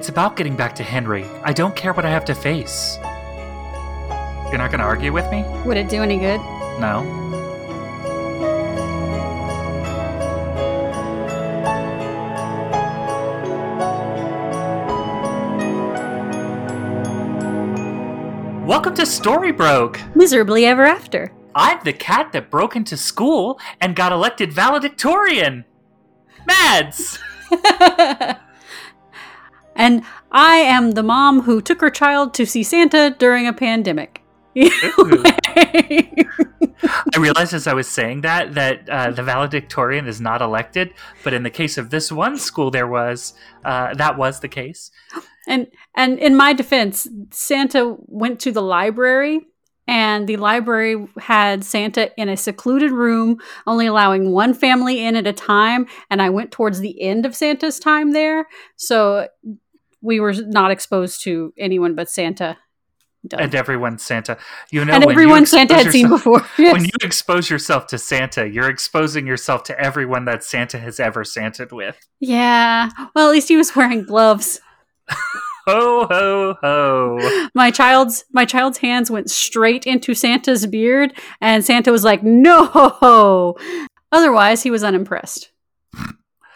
It's about getting back to Henry. I don't care what I have to face. You're not gonna argue with me? Would it do any good? No. Welcome to Story Broke. Miserably ever after. I'm the cat that broke into school and got elected valedictorian. Mads. and I am the mom who took her child to see Santa during a pandemic. I realized as I was saying that that uh, the valedictorian is not elected, but in the case of this one school, there was uh, that was the case. And and in my defense, Santa went to the library and the library had Santa in a secluded room, only allowing one family in at a time. And I went towards the end of Santa's time there, so we were not exposed to anyone but Santa. Doug. And everyone Santa, you know, and everyone Santa had seen before. Yes. When you expose yourself to Santa, you're exposing yourself to everyone that Santa has ever Santaed with. Yeah. Well, at least he was wearing gloves. ho ho ho my child's my child's hands went straight into santa's beard and santa was like no otherwise he was unimpressed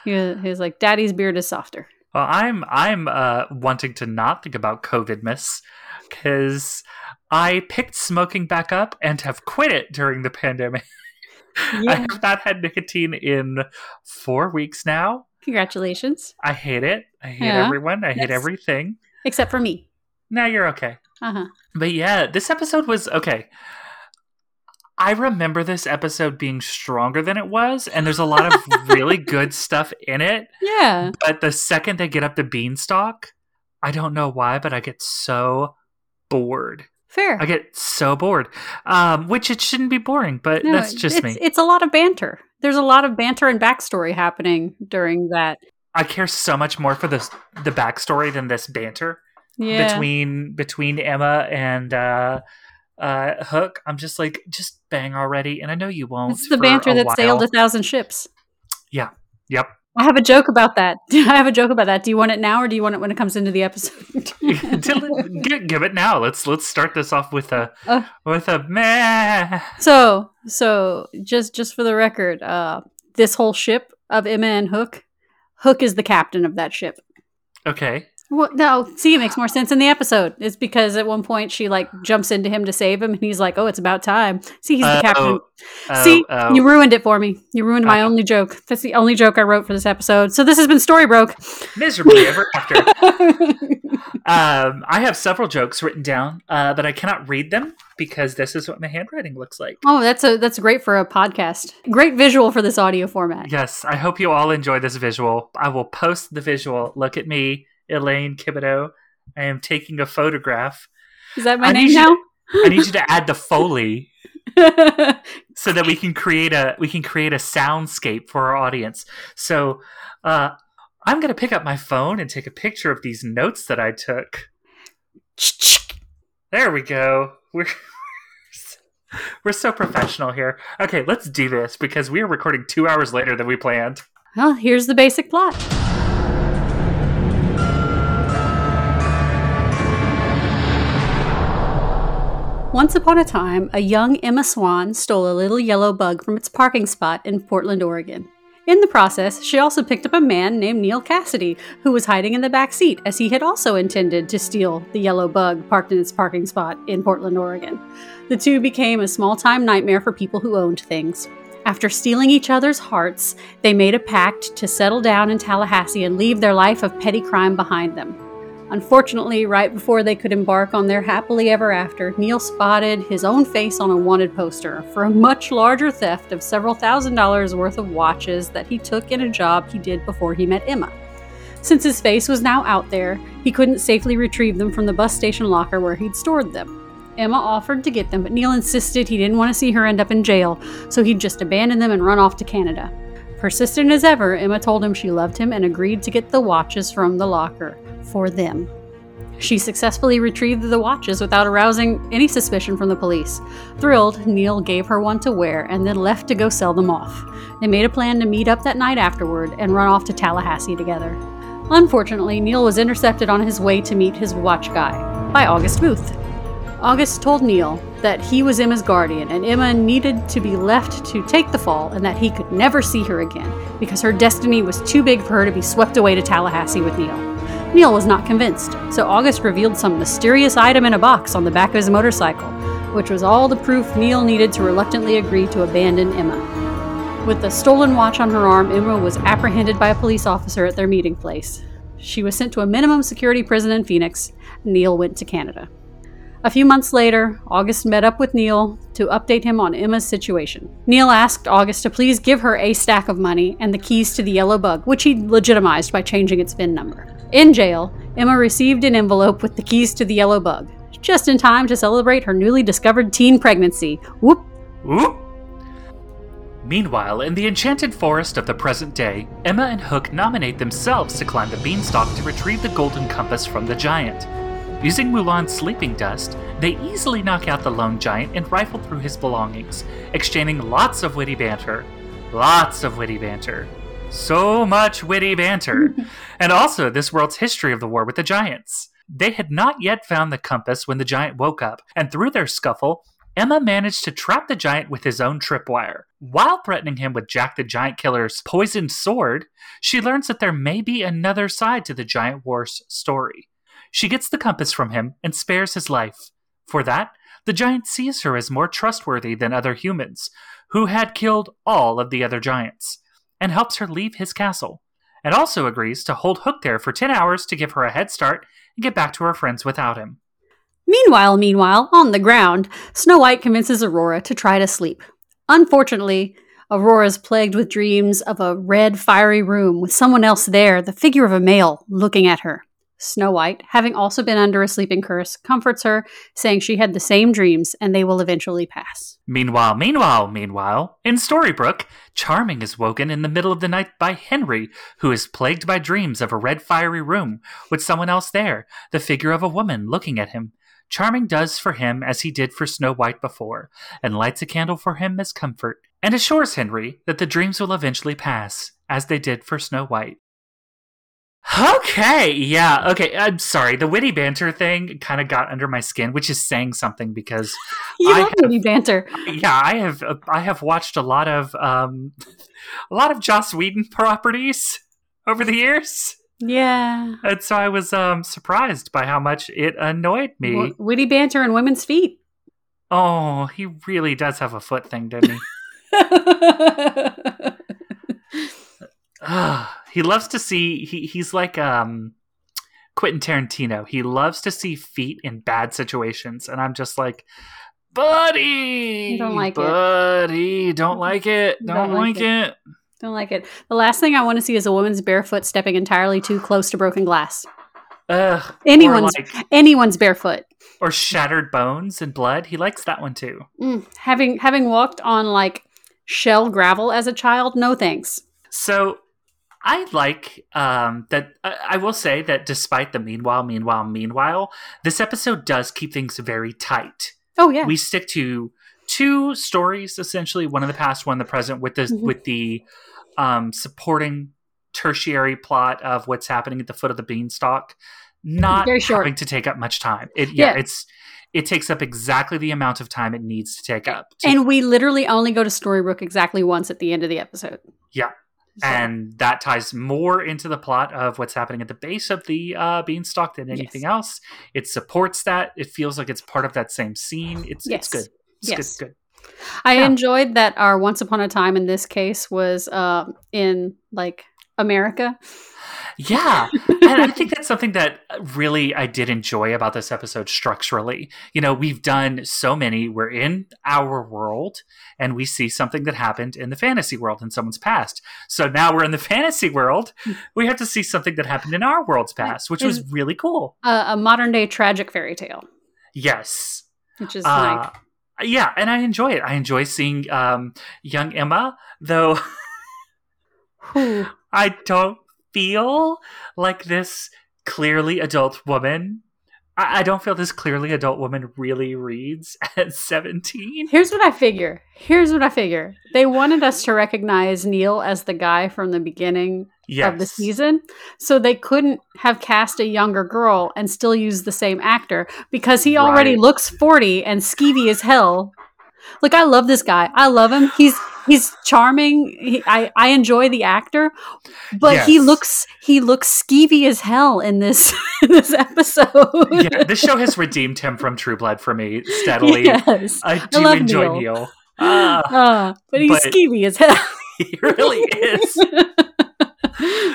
he was, he was like daddy's beard is softer well i'm i'm uh wanting to not think about covid miss because i picked smoking back up and have quit it during the pandemic yeah. i have not had nicotine in four weeks now Congratulations. I hate it. I hate yeah. everyone. I yes. hate everything. Except for me. Now you're okay. Uh-huh. But yeah, this episode was okay. I remember this episode being stronger than it was, and there's a lot of really good stuff in it. Yeah. But the second they get up the beanstalk, I don't know why, but I get so bored. Fair. I get so bored. Um, which it shouldn't be boring, but no, that's just it's, me. It's a lot of banter there's a lot of banter and backstory happening during that. I care so much more for the the backstory than this banter yeah. between between Emma and uh, uh, Hook. I'm just like, just bang already, and I know you won't. It's the banter that while. sailed a thousand ships. Yeah. Yep. I have a joke about that. I have a joke about that. Do you want it now, or do you want it when it comes into the episode? give, give, it now. Let's let's start this off with a uh, with a meh. So so just just for the record, uh, this whole ship of Emma and Hook, Hook is the captain of that ship. Okay. Well, no, see, it makes more sense in the episode. It's because at one point she like jumps into him to save him, and he's like, "Oh, it's about time." See, he's the uh, captain. Oh, oh, see, oh. you ruined it for me. You ruined my uh-huh. only joke. That's the only joke I wrote for this episode. So this has been story broke. Miserably ever after. um, I have several jokes written down, uh, but I cannot read them because this is what my handwriting looks like. Oh, that's a that's great for a podcast. Great visual for this audio format. Yes, I hope you all enjoy this visual. I will post the visual. Look at me Elaine Kibido. I am taking a photograph. Is that my I name now? I need you to add the foley so that we can create a we can create a soundscape for our audience. So uh, I'm gonna pick up my phone and take a picture of these notes that I took. There we go. We're we're so professional here. Okay, let's do this because we are recording two hours later than we planned. Well, here's the basic plot. Once upon a time, a young Emma Swan stole a little yellow bug from its parking spot in Portland, Oregon. In the process, she also picked up a man named Neal Cassidy, who was hiding in the back seat as he had also intended to steal the yellow bug parked in its parking spot in Portland, Oregon. The two became a small time nightmare for people who owned things. After stealing each other's hearts, they made a pact to settle down in Tallahassee and leave their life of petty crime behind them. Unfortunately, right before they could embark on their happily ever after, Neal spotted his own face on a wanted poster for a much larger theft of several thousand dollars worth of watches that he took in a job he did before he met Emma. Since his face was now out there, he couldn't safely retrieve them from the bus station locker where he'd stored them. Emma offered to get them, but Neal insisted he didn't want to see her end up in jail, so he'd just abandon them and run off to Canada. Persistent as ever, Emma told him she loved him and agreed to get the watches from the locker for them. She successfully retrieved the watches without arousing any suspicion from the police. Thrilled, Neal gave her one to wear and then left to go sell them off. They made a plan to meet up that night afterward and run off to Tallahassee together. Unfortunately, Neal was intercepted on his way to meet his watch guy by August Booth. August told Neal that he was Emma's guardian and Emma needed to be left to take the fall and that he could never see her again because her destiny was too big for her to be swept away to Tallahassee with Neal. Neal was not convinced, so August revealed some mysterious item in a box on the back of his motorcycle, which was all the proof Neal needed to reluctantly agree to abandon Emma. With the stolen watch on her arm, Emma was apprehended by a police officer at their meeting place. She was sent to a minimum security prison in Phoenix. Neal went to Canada. A few months later, August met up with Neal to update him on Emma's situation. Neal asked August to please give her a stack of money and the keys to the yellow bug, which he legitimized by changing its VIN number. In jail, Emma received an envelope with the keys to the yellow bug, just in time to celebrate her newly discovered teen pregnancy. Whoop! Whoop! Meanwhile, in the enchanted forest of the present day, Emma and Hook nominate themselves to climb the beanstalk to retrieve the golden compass from the giant. Using Mulan's sleeping dust, they easily knock out the lone giant and rifle through his belongings, exchanging lots of witty banter. Lots of witty banter. So much witty banter. and also this world's history of the war with the giants. They had not yet found the compass when the giant woke up, and through their scuffle, Emma managed to trap the giant with his own tripwire. While threatening him with Jack the Giant Killer's poisoned sword, she learns that there may be another side to the Giant Wars story. She gets the compass from him and spares his life. For that, the giant sees her as more trustworthy than other humans, who had killed all of the other giants, and helps her leave his castle, and also agrees to hold Hook there for 10 hours to give her a head start and get back to her friends without him. Meanwhile, meanwhile, on the ground, Snow White convinces Aurora to try to sleep. Unfortunately, Aurora is plagued with dreams of a red, fiery room with someone else there, the figure of a male, looking at her. Snow White, having also been under a sleeping curse, comforts her, saying she had the same dreams and they will eventually pass. Meanwhile, meanwhile, meanwhile, in Storybrooke, Charming is woken in the middle of the night by Henry, who is plagued by dreams of a red fiery room with someone else there, the figure of a woman looking at him. Charming does for him as he did for Snow White before, and lights a candle for him as comfort, and assures Henry that the dreams will eventually pass, as they did for Snow White. Okay, yeah, okay. I'm sorry. The witty banter thing kind of got under my skin, which is saying something because you I love have, witty banter. Yeah, I have. I have watched a lot of um, a lot of Joss Whedon properties over the years. Yeah, and so I was um surprised by how much it annoyed me. W- witty banter and women's feet. Oh, he really does have a foot thing, doesn't he? he loves to see. He he's like um, Quentin Tarantino. He loves to see feet in bad situations, and I'm just like, buddy, don't like buddy, it. Buddy, don't like it, don't, don't like, like it. it. Don't like it. The last thing I want to see is a woman's barefoot stepping entirely too close to broken glass. Ugh, anyone's like, anyone's barefoot or shattered bones and blood. He likes that one too. Mm, having having walked on like shell gravel as a child, no thanks. So I like um, that. I will say that despite the meanwhile, meanwhile, meanwhile, this episode does keep things very tight. Oh yeah, we stick to two stories essentially, one in the past, one in the present, with the mm-hmm. with the um, supporting tertiary plot of what's happening at the foot of the beanstalk. Not very short. having to take up much time. It yeah, yeah. it's it takes up exactly the amount of time it needs to take up. To- and we literally only go to Storybrooke exactly once at the end of the episode. Yeah. So. And that ties more into the plot of what's happening at the base of the uh, beanstalk than anything yes. else. It supports that. It feels like it's part of that same scene. It's yes. it's good. It's yes. good. Good. I yeah. enjoyed that our Once Upon a Time in this case was uh, in like America. Yeah. and I think that's something that really I did enjoy about this episode structurally. You know, we've done so many, we're in our world and we see something that happened in the fantasy world in someone's past. So now we're in the fantasy world. We have to see something that happened in our world's past, which was really cool. A, a modern day tragic fairy tale. Yes. Which is uh, nice. Yeah, and I enjoy it. I enjoy seeing um, young Emma, though I don't feel like this clearly adult woman I, I don't feel this clearly adult woman really reads at 17. Here's what I figure. Here's what I figure. They wanted us to recognize Neal as the guy from the beginning Yes. of the season. So they couldn't have cast a younger girl and still use the same actor because he already Right. looks 40 and skeevy as hell. Like I love this guy. I love him. He's he's charming. He, I I enjoy the actor, but he looks he looks skeevy as hell in this in this episode. yeah, this show has redeemed him from True Blood for me steadily. yes. I do love enjoy Neal. Neal. Ah, Uh, but he's but- skeevy as hell. he really is.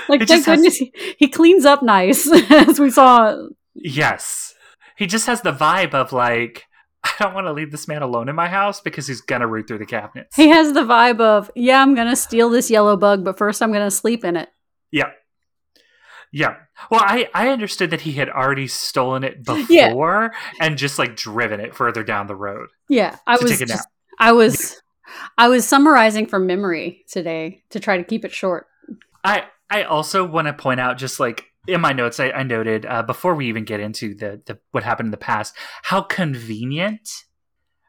like It thank just has- goodness he, he cleans up nice as we saw Yes. He just has the vibe of like, I don't want to leave this man alone in my house because he's gonna root through the cabinets. He has the vibe of, yeah, I'm gonna steal this yellow bug, but first I'm gonna sleep in it. yeah. Yeah. Well, I, I understood that he had already stolen it Yeah. before and just like driven it further down the road. Yeah, I was take a nap. just, I was, I was summarizing from memory today to try to keep it short. I I also want to point out just like in my notes I, I noted uh, before we even get into the, the what happened in the past how convenient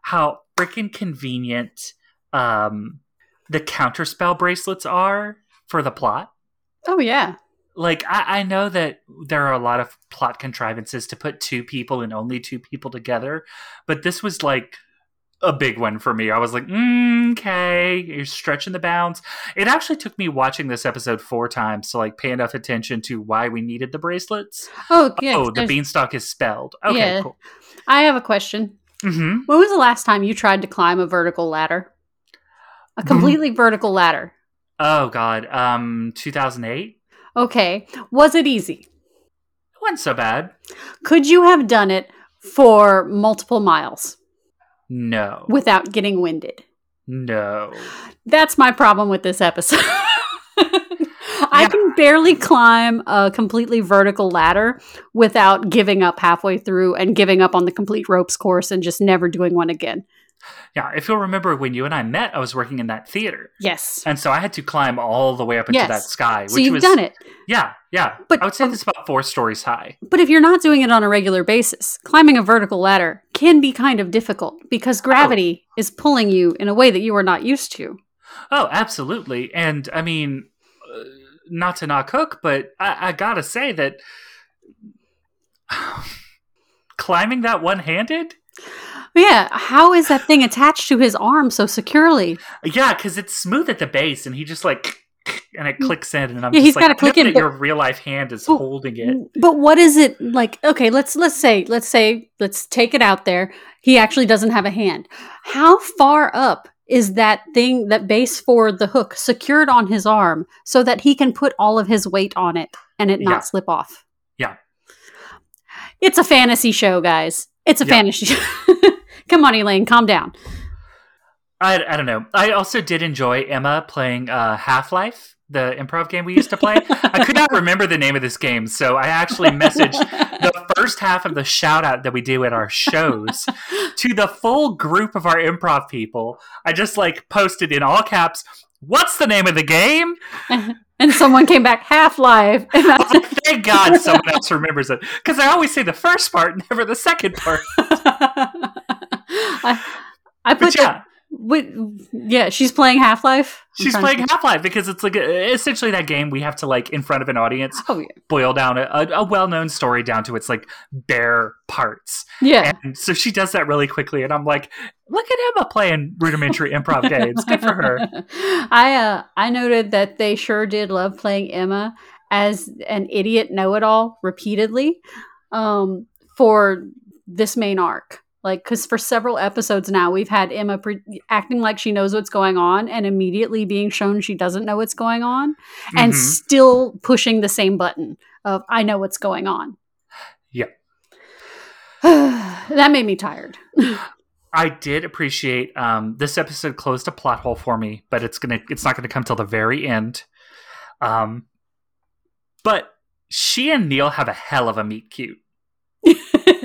how freaking convenient um the counterspell bracelets are for the plot. Oh yeah, like I, I know that there are a lot of plot contrivances to put two people and only two people together but this was like a big one for me i was like mm, okay you're stretching the bounds it actually took me watching this episode four times to like pay enough attention to why we needed the bracelets oh yeah. oh the beanstalk is spelled okay Yeah. cool I have a question. hmm When was the last time you tried to climb a vertical ladder? A completely vertical ladder. oh god um 2008 Okay, was it easy? it wasn't so bad Could you have done it for multiple miles no without getting winded? no That's my problem with this episode. I can barely climb a completely vertical ladder without giving up halfway through and giving up on the complete ropes course and just never doing one again. Yeah if you'll remember when you and i met i was working in that theater Yes. And so I had to climb all the way up into Yes. that sky. Which So you've was, done it. Yeah, yeah. But- I would say this is about four stories high. But if you're not doing it on a regular basis, climbing a vertical ladder can be kind of difficult because gravity is pulling you in a way that you are not used to. Oh, absolutely. And I mean, uh, not to knock Hook, but I, I gotta say that climbing that one handed, Yeah, how is that thing attached to his arm so securely? yeah, because it's smooth at the base, and he just like and it clicks in, and I'm Mm. Yeah, just he's like, gotta click in, that but- your real life hand is But- holding it. But what is it like? Okay, let's let's say let's say let's take it out there. He actually doesn't have a hand. How far up is that thing that base for the hook secured on his arm so that he can put all of his weight on it and it not Yeah. slip off? Yeah. It's a fantasy show, guys. It's a Yeah. fantasy show. Come on, Elaine, calm down. I, I don't know. I also did enjoy Emma playing uh, Half Life, the improv game we used to play. I could not remember the name of this game, so I actually messaged the first half of the shout out that we do at our shows to the full group of our improv people. I just like posted in all caps, What's the name of the game? and someone came back Half Life. And I was I, like, Thank God someone else remembers it. Because I always say the first part, never the second part. I, I put yeah, Wait, yeah, she's playing Half Life. she's playing Half Life because it's like a, essentially that game we have to like in front of an audience Oh yeah, boil down a, a, a well-known story down to its like bare parts yeah. and so she does that really quickly and i'm like look at emma playing rudimentary improv games good for her I uh, I noted that they sure did love playing Emma as an idiot know-it-all repeatedly um, for this main arc. Like, because for several episodes now, we've had Emma pre- acting like she knows what's going on and immediately being shown she doesn't know what's going on and Mhm. still pushing the same button of I know what's going on. Yeah. that made me tired. i did appreciate um, this episode closed a plot hole for me but it's gonna it's not gonna come till the very end um, but she and neal have a hell of a meet cute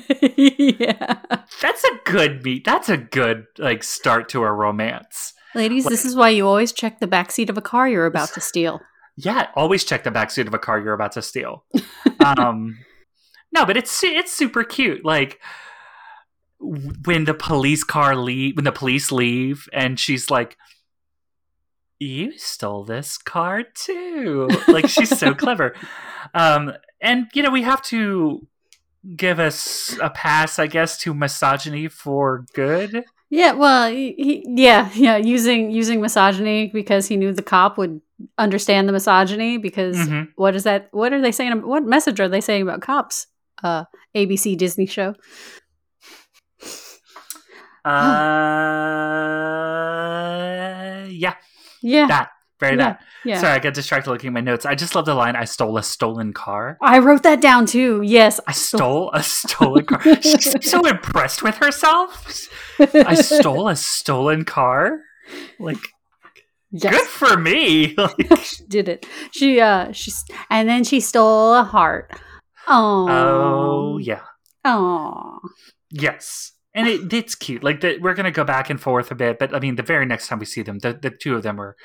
yeah. that's a good meet that's a good like start to a romance Ladies, this is why you always check the backseat of a car you're about to steal. Yeah, always check the backseat of a car you're about to steal. um, No, but it's it's super cute. Like when the police car leave, when the police leave, and she's like, "You stole this car too." Like she's so clever. Um, and you know we have to give us a pass, I guess, to misogyny for good. Yeah, well, he, yeah, yeah, using using misogyny because he knew the cop would understand the misogyny. Because Mhm. what is that? What are they saying? What message are they saying about cops? Uh, ABC Disney show. Uh, yeah, Yeah, that very yeah, that. Yeah. Sorry, I got distracted looking at my notes. I just love the line, I stole a stolen car. I wrote that down too. Yes, I stole a stolen car. She's so impressed with herself. I stole a stolen car. Like, Yes, good for me. Like, she did it. She uh, she's and then she stole a heart. Oh, oh, yeah. Oh, Yes. And it, it's cute. Like, the, we're going to go back and forth a bit, but I mean, the very next time we see them, the, the two of them are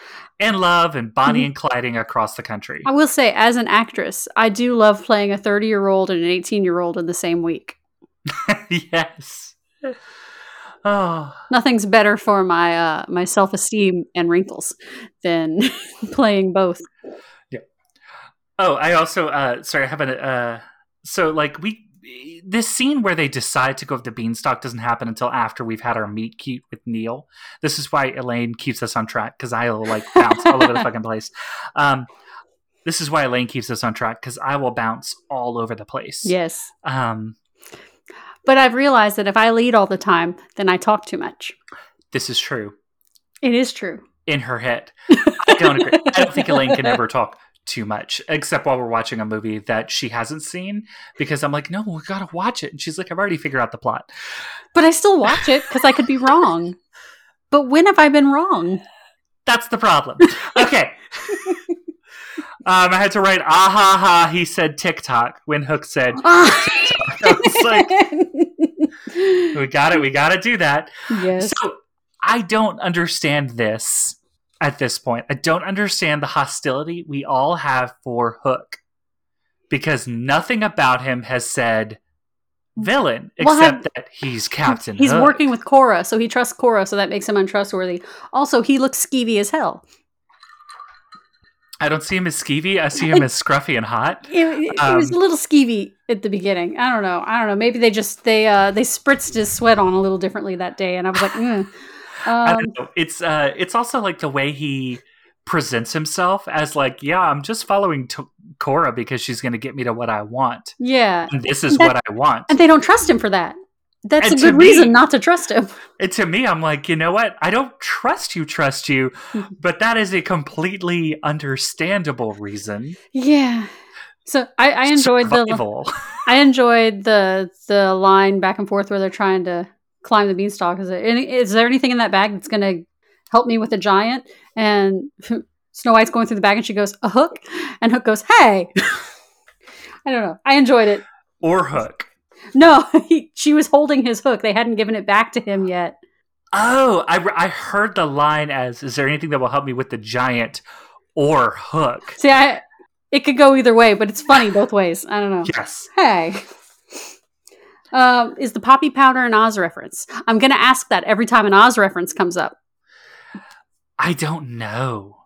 in love and Bonnie Mhm. and Clyding across the country. I will say, as an actress, I do love playing a thirty-year-old and an eighteen-year-old in the same week. yes. Oh, Nothing's better for my uh, my self-esteem and wrinkles than playing both. Yeah. Oh, I also uh sorry, I have a uh so like we this scene where they decide to go with the beanstalk doesn't happen until after we've had our meet cute with Neal. This is why Elaine keeps us on track because I'll like bounce all over the fucking place. Um this is why Elaine keeps us on track because I will bounce all over the place. Yes, Um but I've realized that if I lead all the time, then I talk too much. this is true. It is true. In her head. I don't agree. I don't think Elaine can ever talk too much, except while we're watching a movie that she hasn't seen, because I'm like, no, we gotta watch it. And she's like, I've already figured out the plot. But I still watch it because I could be wrong. But when have I been wrong? That's the problem. Okay. um, I had to write, ah ha ha, he said TikTok when Hook said, I was like, we got it, we got to do that. yes. So I don't understand this at this point. I don't understand the hostility we all have for Hook because nothing about him has said villain Well, except have- that he's Captain He's Hook. working with Cora, so he trusts Cora, so that makes him untrustworthy. Also, he looks skeevy as hell. I don't see him as skeevy. I see him as scruffy and hot. It, it- it was Um, a little skeevy at the beginning. I don't know. I don't know. Maybe they just they uh they spritzed his sweat on a little differently that day, and I was like, mm. I um, don't know. It's uh, it's also like the way he presents himself as like, yeah, I'm just following t- Cora because she's going to get me to what I want, yeah. and this is That- what I want. And they don't trust him for that. That's And a good me- reason not to trust him. And to me, I'm like, you know what? I don't trust you, trust you, but that is a completely understandable reason. Yeah. So I, I enjoyed the I enjoyed the the line back and forth where they're trying to climb the beanstalk. Is there any, is there anything in that bag that's going to help me with a giant? And Snow White's going through the bag and she goes, "A hook," and Hook goes, "Hey." I don't know. I enjoyed it. or Hook. No, he, she was holding his hook. They hadn't given it back to him yet. Oh, I, I heard the line as, "Is there anything that will help me with the giant?" Or Hook. See, I it could go either way, but it's funny both ways. I don't know. Yes. Hey. Um, is the poppy powder an Oz reference? I'm going to ask that every time an Oz reference comes up. I don't know.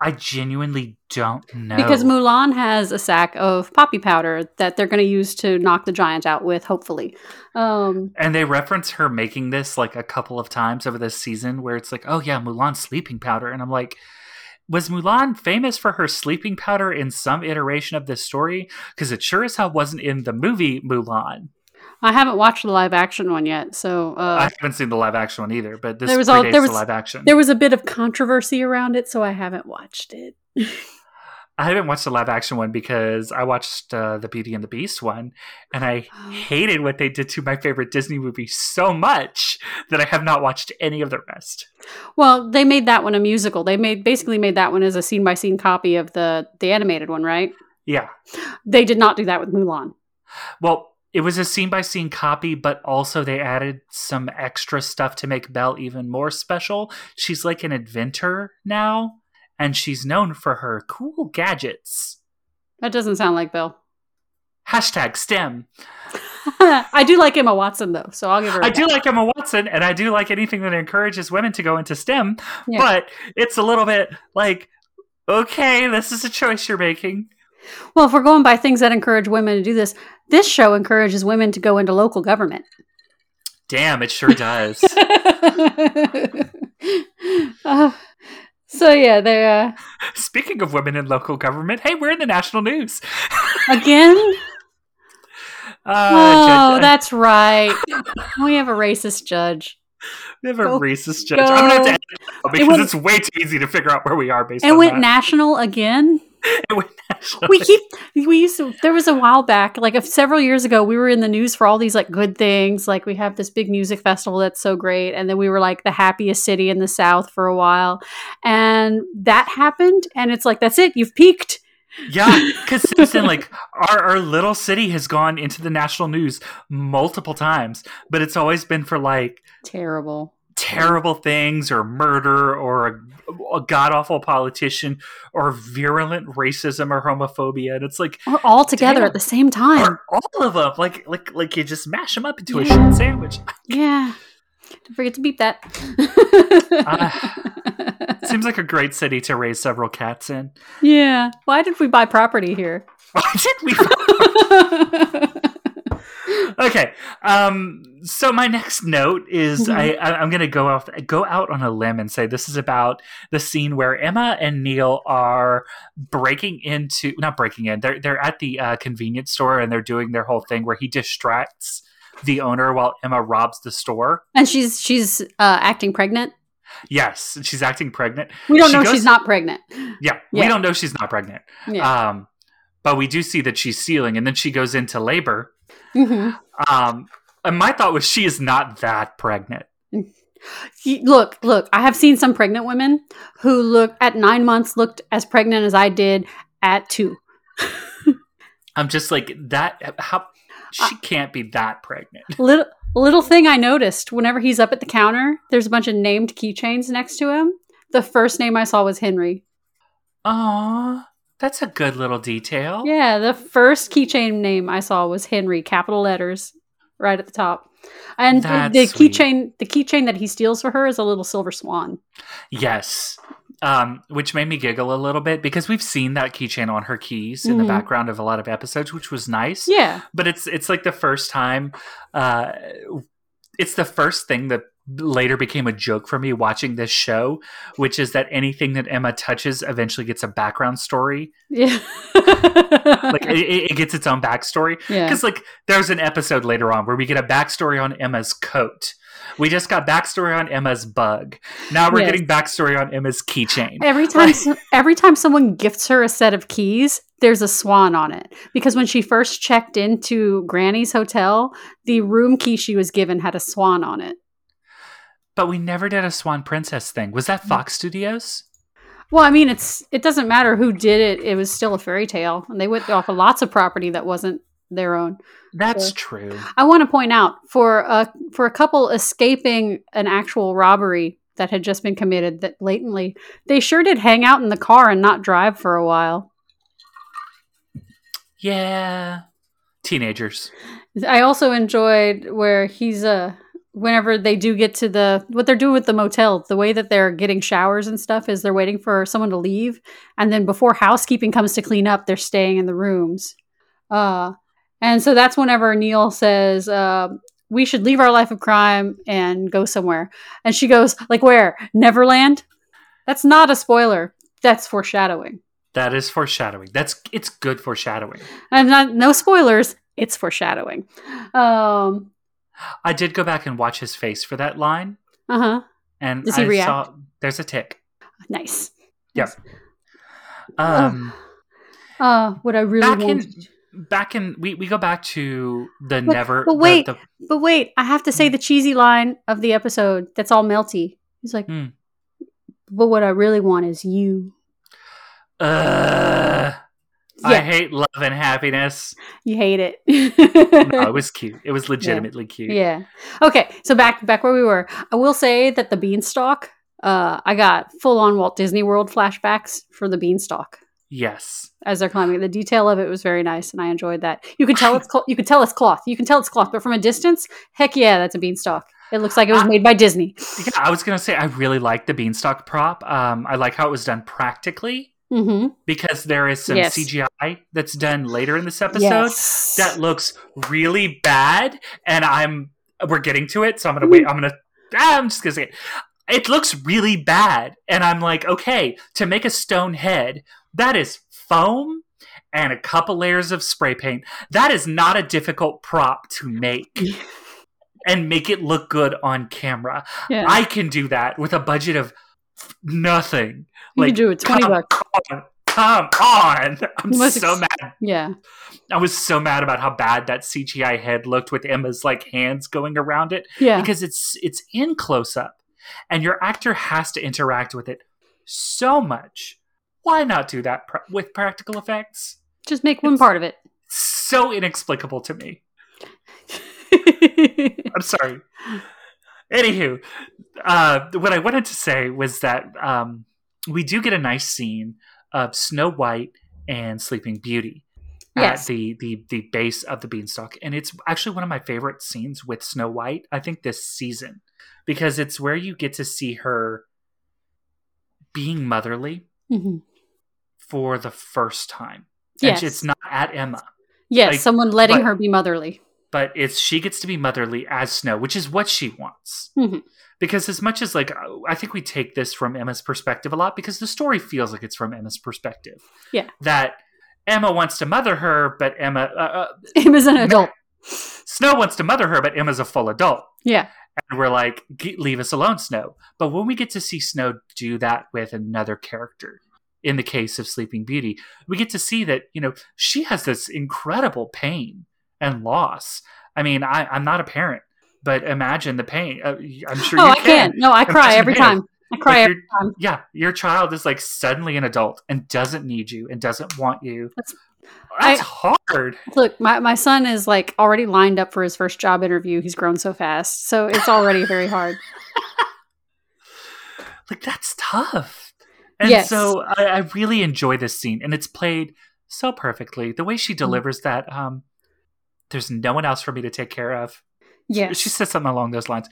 I genuinely don't know. Because Mulan has a sack of poppy powder that they're going to use to knock the giant out with, hopefully. Um, And they reference her making this like a couple of times over this season where it's like, oh yeah, Mulan sleeping powder. And I'm like, was Mulan famous for her sleeping powder in some iteration of this story? Because it sure as hell wasn't in the movie Mulan. I haven't watched the live action one yet, so uh, I haven't seen the live action one either, but this There was all- there was- the live action. there was a bit of controversy around it, so I haven't watched it. I haven't watched the live action one because I watched uh, the Beauty and the Beast one, and I hated what they did to my favorite Disney movie so much that I have not watched any of the rest. Well, they made that one a musical. They made basically made that one as a scene by scene copy of the the animated one, right? Yeah. They did not do that with Mulan. Well, it was a scene by scene copy, but also they added some extra stuff to make Belle even more special. She's like an inventor now, and she's known for her cool gadgets. That doesn't sound like Bill. Hashtag STEM. I do like Emma Watson though, so I'll give her. I do like Emma Watson, and I do like anything that encourages women to go into STEM. Yeah. But it's a little bit like, okay, this is a choice you're making. Well, if we're going by things that encourage women to do this, this show encourages women to go into local government. Damn, it sure does. Uh, so yeah, they're uh, Speaking of women in local government, hey, we're in the national news. again. Uh, oh, that's right. We have a racist judge. we have a go- racist judge. I'm gonna have to go. edit it because went- it's way too easy to figure out where we are based It went that. national again. It went national. we keep we used to there was a while back like a, several years ago we were in the news for all these like good things like we have this big music festival that's so great and then we were like the happiest city in the south for a while and that happened and it's like that's it you've peaked Yeah, because since then, like our, our little city has gone into the national news multiple times, but it's always been for like terrible terrible things or murder or a, a god awful politician or virulent racism or homophobia, and it's like or all together Damn. at the same time all of them, like like like you just mash them up into a shit sandwich. yeah don't forget to beep that uh, Seems like a great city to raise several cats in. yeah why did we buy property here Why did we? okay. Um. So my next note is Mhm. I, I I'm gonna go off go out on a limb and say this is about the scene where Emma and Neal are breaking into not breaking in they're they're at the uh, convenience store and they're doing their whole thing where he distracts the owner while Emma robs the store. and she's she's uh, acting pregnant Yes, she's acting pregnant. we don't She know goes- she's not pregnant Yeah, we don't know she's not pregnant. yeah Um, but we do see that she's stealing, and then she goes into labor. Hmm Um, and my thought was she is not that pregnant. Look, look, I have seen some pregnant women who look at nine months looked as pregnant as I did at two. I'm just like that. How she can't be that pregnant. Little little thing I noticed whenever he's up at the counter, there's a bunch of named keychains next to him. The first name I saw was Henry. Aw, that's a good little detail. Yeah, the first keychain name I saw was Henry, capital letters, right at the top. And the- That's the keychain, the keychain that he steals for her is a little silver swan. Yes. Um, which made me giggle a little bit because we've seen that keychain on her keys in the Mhm. background of a lot of episodes, which was nice. Yeah, but it's it's like the first time uh it's the first thing that later became a joke for me watching this show which is that anything that emma touches eventually gets a background story yeah, like it, it gets its own backstory yeah. because like there's an episode later on where we get a backstory on emma's coat we just got backstory on emma's bug now we're Yes. getting backstory on emma's keychain Every time, so- every time someone gifts her a set of keys, there's a swan on it. Because when she first checked into Granny's hotel, the room key she was given had a swan on it. But we never did a swan princess thing was that fox studios Well, I mean, it's it doesn't matter who did it; it was still a fairy tale, and they went off of lots of property that wasn't their own. that's Yeah. true I want to point out for a for a couple escaping an actual robbery that had just been committed that blatantly, they sure did hang out in the car and not drive for a while. yeah teenagers I also enjoyed where he's uh whenever they do get to the what they're doing with the motel, the way that they're getting showers and stuff is they're waiting for someone to leave and then before housekeeping comes to clean up, they're staying in the rooms. Uh and so that's whenever Neal says uh we should leave our life of crime and go somewhere. And she goes, like where? Neverland? That's not a spoiler. That's foreshadowing. That is foreshadowing. That's it's good foreshadowing. And not no spoilers, it's foreshadowing. Um I did go back and watch his face for that line, uh-huh. and Does he I react? saw there's a tick. Nice. Yep. Um, Uh, what I really back want. in back in we, we go back to the But- never. but wait. the- But wait, I have to say the cheesy line of the episode that's all melty. He's like, Hmm. but what I really want is you. uh, I hate love and happiness. You hate it. No, it was cute. It was legitimately cute. yeah. Okay, so back back where we were. I will say that the beanstalk, uh, I got full on Walt Disney World flashbacks for the beanstalk. Yes. as they're climbing. The detail of it was very nice, and I enjoyed that. You could tell it's cl- you could tell it's cloth. You can tell it's cloth, but from a distance, heck yeah, that's a beanstalk. It looks like it was I- made by Disney. Yeah, I was gonna say I really like the beanstalk prop. Um, I like how it was done practically Mm-hmm. because there is some Yes. CGI that's done later in this episode Yes. that looks really bad, and I'm we're getting to it, so I'm gonna wait. I'm gonna ah, I'm just gonna say it. It looks really bad, and I'm like, okay, to make a stone head, that is foam and a couple layers of spray paint. That is not a difficult prop to make. And make it look good on camera. yeah. I can do that with a budget of nothing. You like, could do it twenty come bucks. on, come on! I'm so ex- mad. Yeah. I was so mad about how bad that CGI head looked with Emma's like hands going around it Yeah. because it's it's in close up, and your actor has to interact with it so much. Why not do that pr- with practical effects? Just make one It's- part of it. So inexplicable to me. I'm sorry. Anywho, uh, what I wanted to say was that um, we do get a nice scene of Snow White and Sleeping Beauty Yes. at the, the the base of the beanstalk, and it's actually one of my favorite scenes with Snow White. I think this season because it's where you get to see her being motherly Mhm. for the first time. And Yes. it's not at Emma. Yes, like, someone letting but- her be motherly. But it's she gets to be motherly as Snow, which is what she wants. Mhm. Because as much as like I think we take this from Emma's perspective a lot because the story feels like it's from Emma's perspective. Yeah. that Emma wants to mother her, but Emma uh, uh, Emma's an adult. Snow wants to mother her, but Emma's a full adult, Yeah. and we're like, leave us alone, Snow. But when we get to see Snow do that with another character. In the case of Sleeping Beauty, we get to see that you know she has this incredible pain and loss. I mean, I, I'm not a parent, but imagine the pain. Uh, I'm sure oh, I can. Not No, I cry every time. I cry Like, every time. Yeah, your child is like suddenly an adult and doesn't need you and doesn't want you. That's- That's I- hard. Look, my, my son is like already lined up for his first job interview. He's grown so fast. So it's already very hard. Like that's tough. And Yes. so I, I really enjoy this scene, and it's played so perfectly. The way she Mm-hmm. delivers that, um, there's no one else for me to take care of. Yeah. She says something along those lines.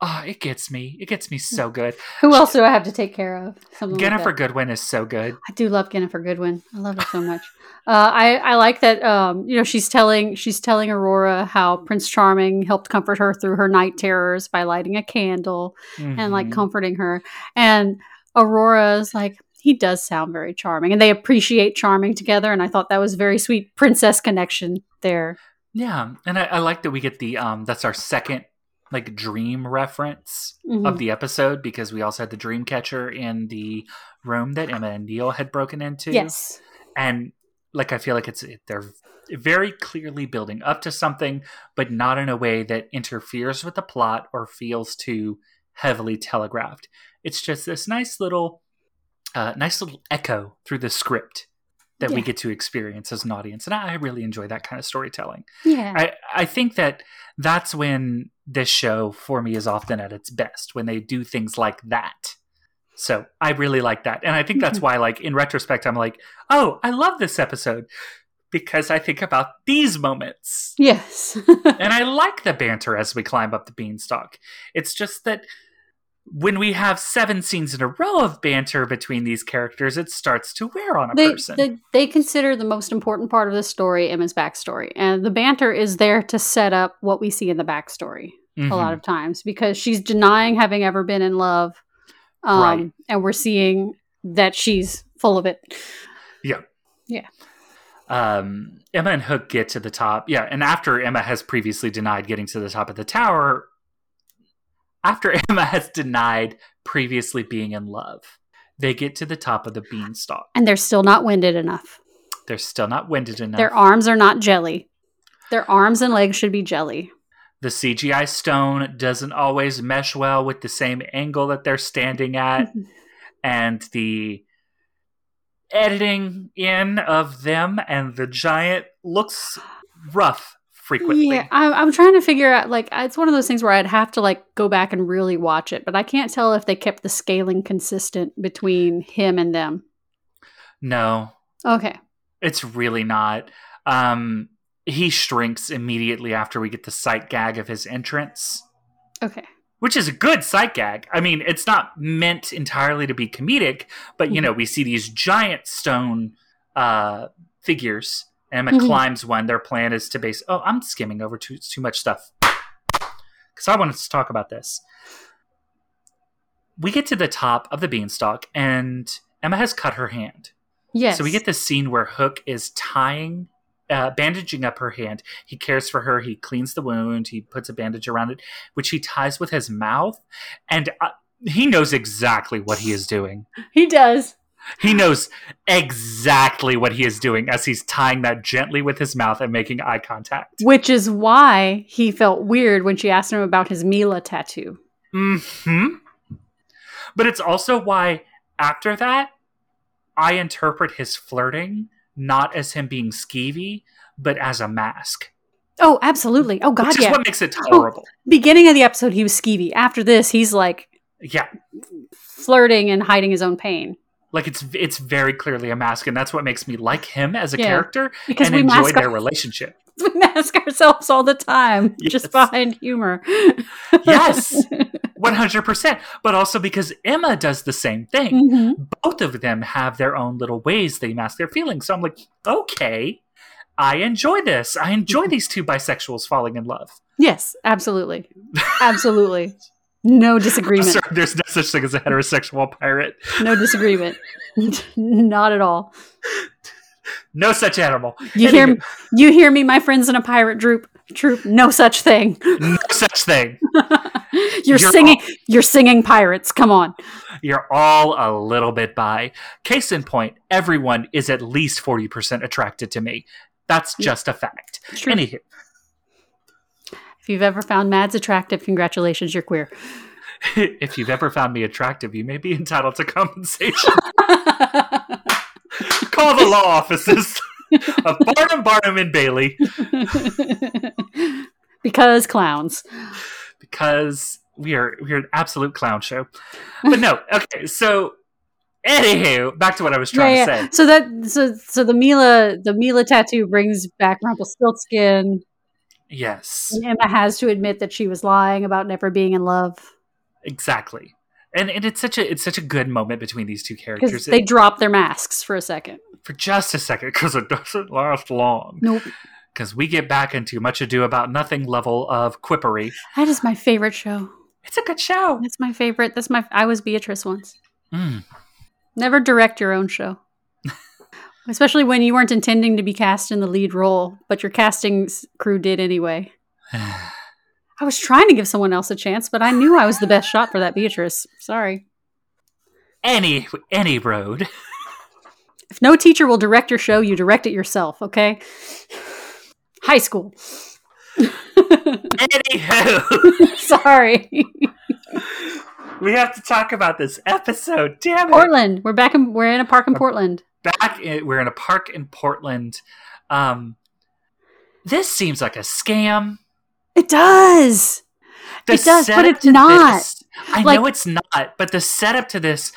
Oh, it gets me. It gets me so good. Who else do I have to take care of? Something like Ginnifer that. Goodwin is so good. I do love Ginnifer Goodwin. I love her so much. Uh, I I like that. Um, you know, she's telling she's telling Aurora how Prince Charming helped comfort her through her night terrors by lighting a candle and like Mhm. comforting her. And Aurora's like, he does sound very charming, and they appreciate charming together. And I thought that was a very sweet princess connection there. Yeah, and I, I like that we get the um. That's our second like dream reference Mhm. of the episode because we also had the dream catcher in the room that Emma and Neal had broken into. Yes. and like I feel like it's they're very clearly building up to something, but not in a way that interferes with the plot or feels too heavily telegraphed. It's just this nice little, uh, nice little echo through the script that we get to experience as an audience, and I really enjoy that kind of storytelling. Yeah. I, I think that that's when this show for me is often at its best when they do things like that. So I really like that. And I think that's mm-hmm. why, like, in retrospect, I'm like, oh, I love this episode because I think about these moments. yes. and I like the banter as we climb up the beanstalk. It's just that when we have seven scenes in a row of banter between these characters, it starts to wear on a they, person. they they consider the most important part of the story Emma's backstory, and the banter is there to set up what we see in the backstory Mhm. a lot of times because she's denying having ever been in love, um, Right. and we're seeing that she's full of it. Yeah, yeah. Um, Emma and Hook get to the top. Yeah, and after Emma has previously denied getting to the top of the tower, after Emma has denied previously being in love, they get to the top of the beanstalk. And they're still not winded enough. They're still not winded enough. Their arms are not jelly. Their arms and legs should be jelly. the CGI stone doesn't always mesh well with the same angle that they're standing at, and the editing in of them and the giant looks rough frequently. Yeah, I'm, I'm trying to figure out. Like, it's one of those things where I'd have to like go back and really watch it, but I can't tell if they kept the scaling consistent between him and them. No, Okay. It's really not. Um, he shrinks immediately after we get the sight gag of his entrance, Okay. which is a good sight gag. I mean, it's not meant entirely to be comedic, but you know, we see these giant stone uh, figures. Emma Mhm. climbs one. Their plan is to base. Oh, I'm skimming over too too much stuff because I wanted to talk about this. We get to the top of the beanstalk, and Emma has cut her hand. Yes. So we get this scene where Hook is tying, uh, bandaging up her hand. He cares for her. He cleans the wound. He puts a bandage around it, which he ties with his mouth. And uh, he knows exactly what he is doing. He does. He knows exactly what he is doing as he's tying that gently with his mouth and making eye contact. Which is why he felt weird when she asked him about his Milah tattoo. Hmm. But it's also why after that, I interpret his flirting not as him being skeevy, but as a mask. Oh, absolutely. Oh, God, which is yeah. what makes it tolerable. Beginning of the episode, he was skeevy. After this, he's like Yeah, flirting and hiding his own pain. Like it's it's very clearly a mask, and that's what makes me like him as a Yeah. character Because and we enjoy their our- relationship. we mask ourselves all the time Yes. just behind humor. Yes, one hundred percent. But also because Emma does the same thing. Mhm. Both of them have their own little ways they mask their feelings. So I'm like, okay, I enjoy this. I enjoy Mm-hmm. these two bisexuals falling in love. Yes, absolutely. Absolutely. No disagreement. sorry, there's no such thing as a heterosexual pirate. No disagreement. Not at all. No such animal. You hear me? you hear me, my friends in a pirate troop troop, no such thing. No such thing. You're, You're singing you're singing pirates. Come on. You're all a little bit bi. Case in point, everyone is at least 40% attracted to me. That's mm. just a fact. True. Anywho, If you've ever found Mads attractive, congratulations, you're queer. if you've ever found me attractive, you may be entitled to compensation. Call the law offices of Barnum, Barnum, and Bailey because clowns. because we are we are an absolute clown show. But no, okay, so anywho, back to what I was trying Yeah, to say. So that so so the Milah the Milah tattoo brings back Rumpelstiltskin, Yes, and Emma has to admit that she was lying about never being in love exactly. And, and it's such a it's such a good moment between these two characters. they It- drop their masks for a second. for just a second because it doesn't last long. Nope, Because we get back into much ado about nothing level of quippery. that is my favorite show. It's a good show. That's my favorite. That's my. I was Beatrice once. Mm. Never direct your own show. Especially when you weren't intending to be cast in the lead role, but your casting crew did anyway. I was trying to give someone else a chance, but I knew I was the best shot for that Beatrice. Sorry. any any road. If no teacher will direct your show, you direct it yourself, okay? High school. Anywho, Sorry. we have to talk about this episode. Damn it! Portland. We're back in we're in a park in uh, Portland. Back, in, we're in a park in Portland. Um, this seems like a scam. It does. The It does, but it's not. this- I Like- know it's not, but the setup to this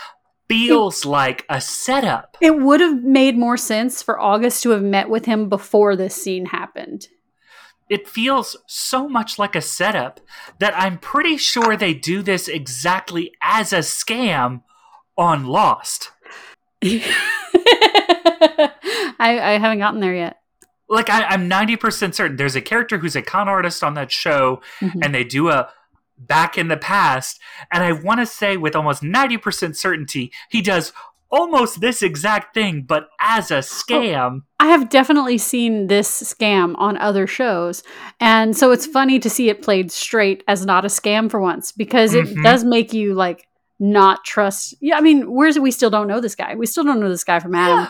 feels like a setup. It would have made more sense for August to have met with him before this scene happened. it feels so much like a setup that I'm pretty sure they do this exactly as a scam on Lost. I, I haven't gotten there yet. Like I, I'm 90% certain there's a character who's a con artist on that show, Mhm. and they do a back in the past, and I want to say with almost 90% certainty he does almost this exact thing, but as a scam. I have definitely seen this scam on other shows. And so it's funny to see it played straight as not a scam for once because it Mhm. does make you like not trust. Yeah, I mean, where's we still don't know this guy. We still don't know this guy from Adam.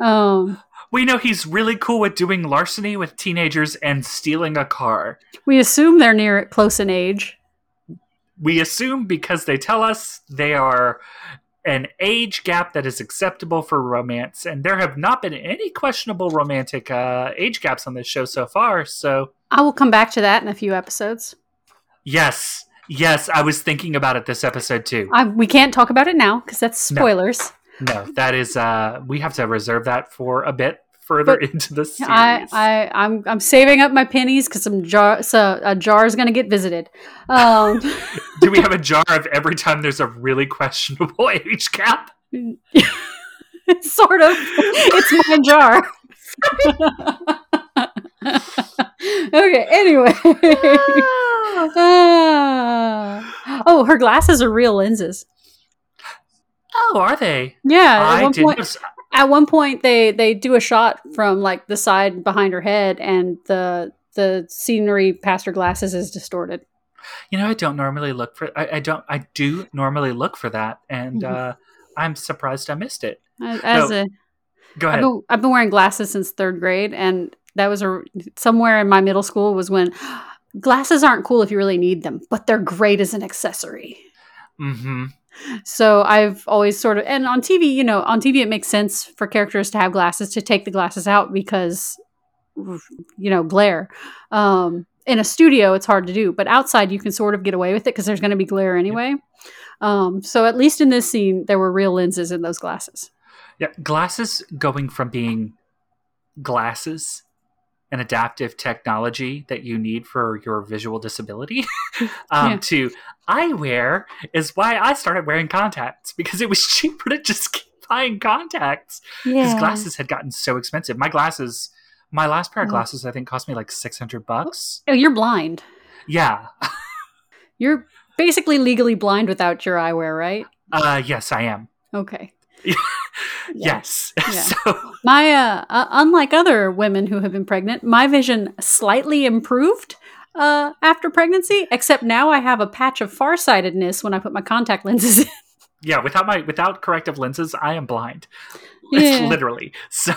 Um, We know he's really cool with doing larceny with teenagers and stealing a car. we assume they're near close in age. we assume because they tell us they are an age gap that is acceptable for romance and there have not been any questionable romantic uh, age gaps on this show so far so I will come back to that in a few episodes. yes yes i was thinking about it this episode too I, we can't talk about it now because that's No. spoilers. no, that is uh we have to reserve that for a bit further But into the series. I, I, I'm, I'm saving up my pennies because some jar, so a jar is going to get visited. Um, Do we have a jar of every time there's a really questionable age gap? sort of. It's my jar. okay. Anyway. Ah. oh, her glasses are real lenses. Oh, are they? Yeah. At I one point, at one point, they they do a shot from like the side behind her head, and the the scenery past her glasses is distorted. You know, I don't normally look for. I, I don't. I do normally look for that, and Mhm. uh, I'm surprised I missed it. As No, a Go I've ahead. been, I've been wearing glasses since third grade, and that was a somewhere in my middle school was when glasses aren't cool if you really need them, but they're great as an accessory. Mm-hmm. So I've always sort of, and on TV, you know, on TV it makes sense for characters to have glasses to take the glasses out because, you know, glare. Um, in a studio, it's hard to do, but outside you can sort of get away with it because there's going to be glare anyway. Um, so at least in this scene, there were real lenses in those glasses. Yeah, glasses going from being glasses, an adaptive technology that you need for your visual disability, um, Yeah. to eyewear is why I started wearing contacts because it was cheaper to just keep buying contacts because glasses had gotten so expensive. My glasses, my last pair of Mhm. glasses, I think cost me like six hundred bucks. Oh, you're blind. Yeah, You're basically legally blind without your eyewear, right? uh, yes, I am. Okay. Yes, Yeah. so My, uh, uh, unlike other women who have been pregnant, my vision slightly improved uh, after pregnancy, except now I have a patch of farsightedness when I put my contact lenses in. yeah, without my without corrective lenses, I am blind. Yeah. It's literally so.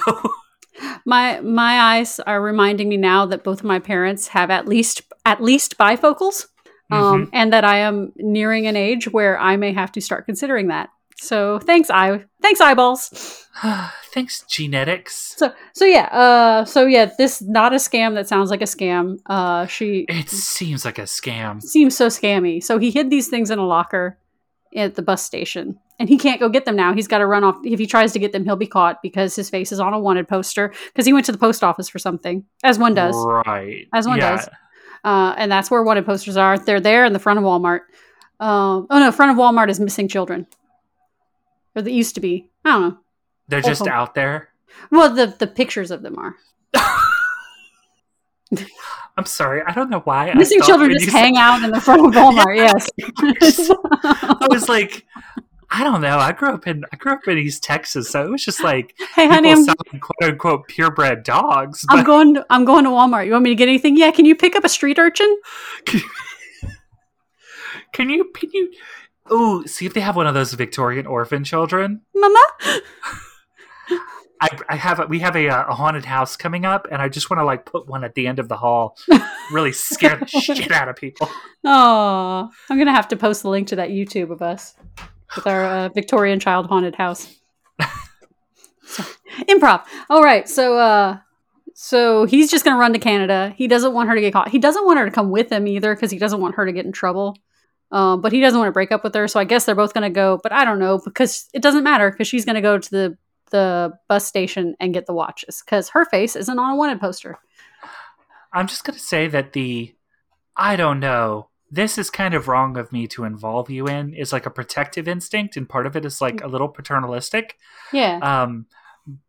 my my eyes are reminding me now that both of my parents have at least at least bifocals, um, and that I am nearing an age where I may have to start considering that. So thanks, eye thanks eyeballs. Thanks, genetics. So so yeah, uh, so yeah, this not a scam that sounds like a scam. Uh, she It seems like a scam. seems so scammy. So he hid these things in a locker at the bus station, and he can't go get them now. He's got to run off. If he tries to get them, he'll be caught because his face is on a wanted poster because he went to the post office for something, as one does, Right. as one yeah. does. Uh, and that's where wanted posters are. They're there in the front of Walmart. Um, oh no, front of Walmart is missing children, or they used to be. I don't know. They're just Oh. out there. Well, the the pictures of them are I'm sorry. I don't know why. Missing children just you said- hang out in the front of Walmart. yes. I was like, I don't know. I grew up in I grew up in East Texas, so it was just like hey, honey, people I'm, selling quote unquote purebred dogs. I'm going. To, I'm going to Walmart. You want me to get anything? Yeah. Can you pick up a street urchin? can you can you? Ooh, see if they have one of those Victorian orphan children. Mama? I, I have a, we have a, uh, a haunted house coming up, and I just want to like put one at the end of the hall, really scare the shit out of people. Oh, I'm gonna have to post the link to that YouTube of us with our uh, Victorian child haunted house. So, improv. All right, so uh, so he's just gonna run to Canada. He doesn't want her to get caught. He doesn't want her to come with him either because he doesn't want her to get in trouble. Um, but he doesn't want to break up with her, so I guess they're both gonna go. But I don't know because it doesn't matter because she's gonna go to the the bus station and get the watches because her face isn't on a wanted poster. I'm just gonna say that the I don't know. This is kind of wrong of me to involve you in is like a protective instinct, and part of it is like a little paternalistic. Yeah. Um,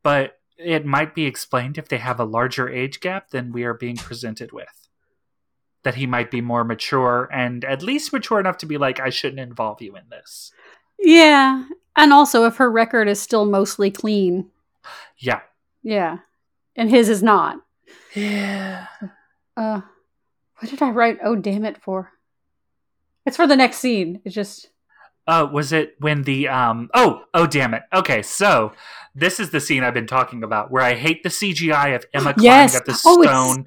but it might be explained if they have a larger age gap than we are being presented with. That he might be more mature and at least mature enough to be like, I shouldn't involve you in this. Yeah. And also, if her record is still mostly clean. Yeah. Yeah. And his is not. Yeah. Uh, what did I write? Oh, damn it, for? It's for the next scene. It just. Oh, was it when the um oh oh damn it. Okay, so this is the scene I've been talking about where I hate the CGI of Emma climbing Yes. up the Oh, it's- stone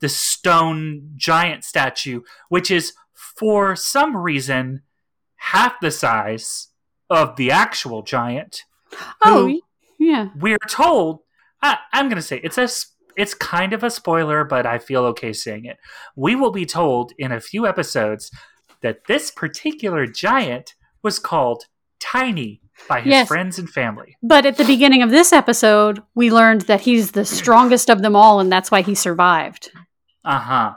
the stone giant statue, which is for some reason half the size of the actual giant. Oh, yeah. we're told I, I'm gonna say it's a it's kind of a spoiler, but I feel okay saying it. We will be told in a few episodes that this particular giant was called Tiny by his Yes. friends and family. But at the beginning of this episode, we learned that he's the strongest of them all, and that's why he survived. Uh huh.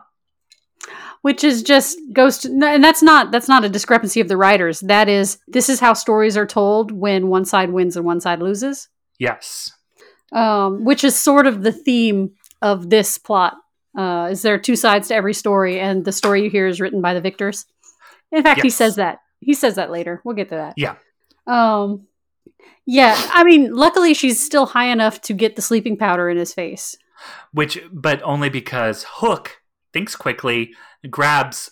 Which is just goes to, and that's not that's not a discrepancy of the writers. That is, this is how stories are told when one side wins and one side loses. Yes. um, which is sort of the theme of this plot. Uh, is there are two sides to every story, and the story you hear is written by the victors. In fact, he says that. He says that later. We'll get to that. Yeah. Um, yeah. I mean, luckily she's still high enough to get the sleeping powder in his face. Which, but only because Hook thinks quickly, grabs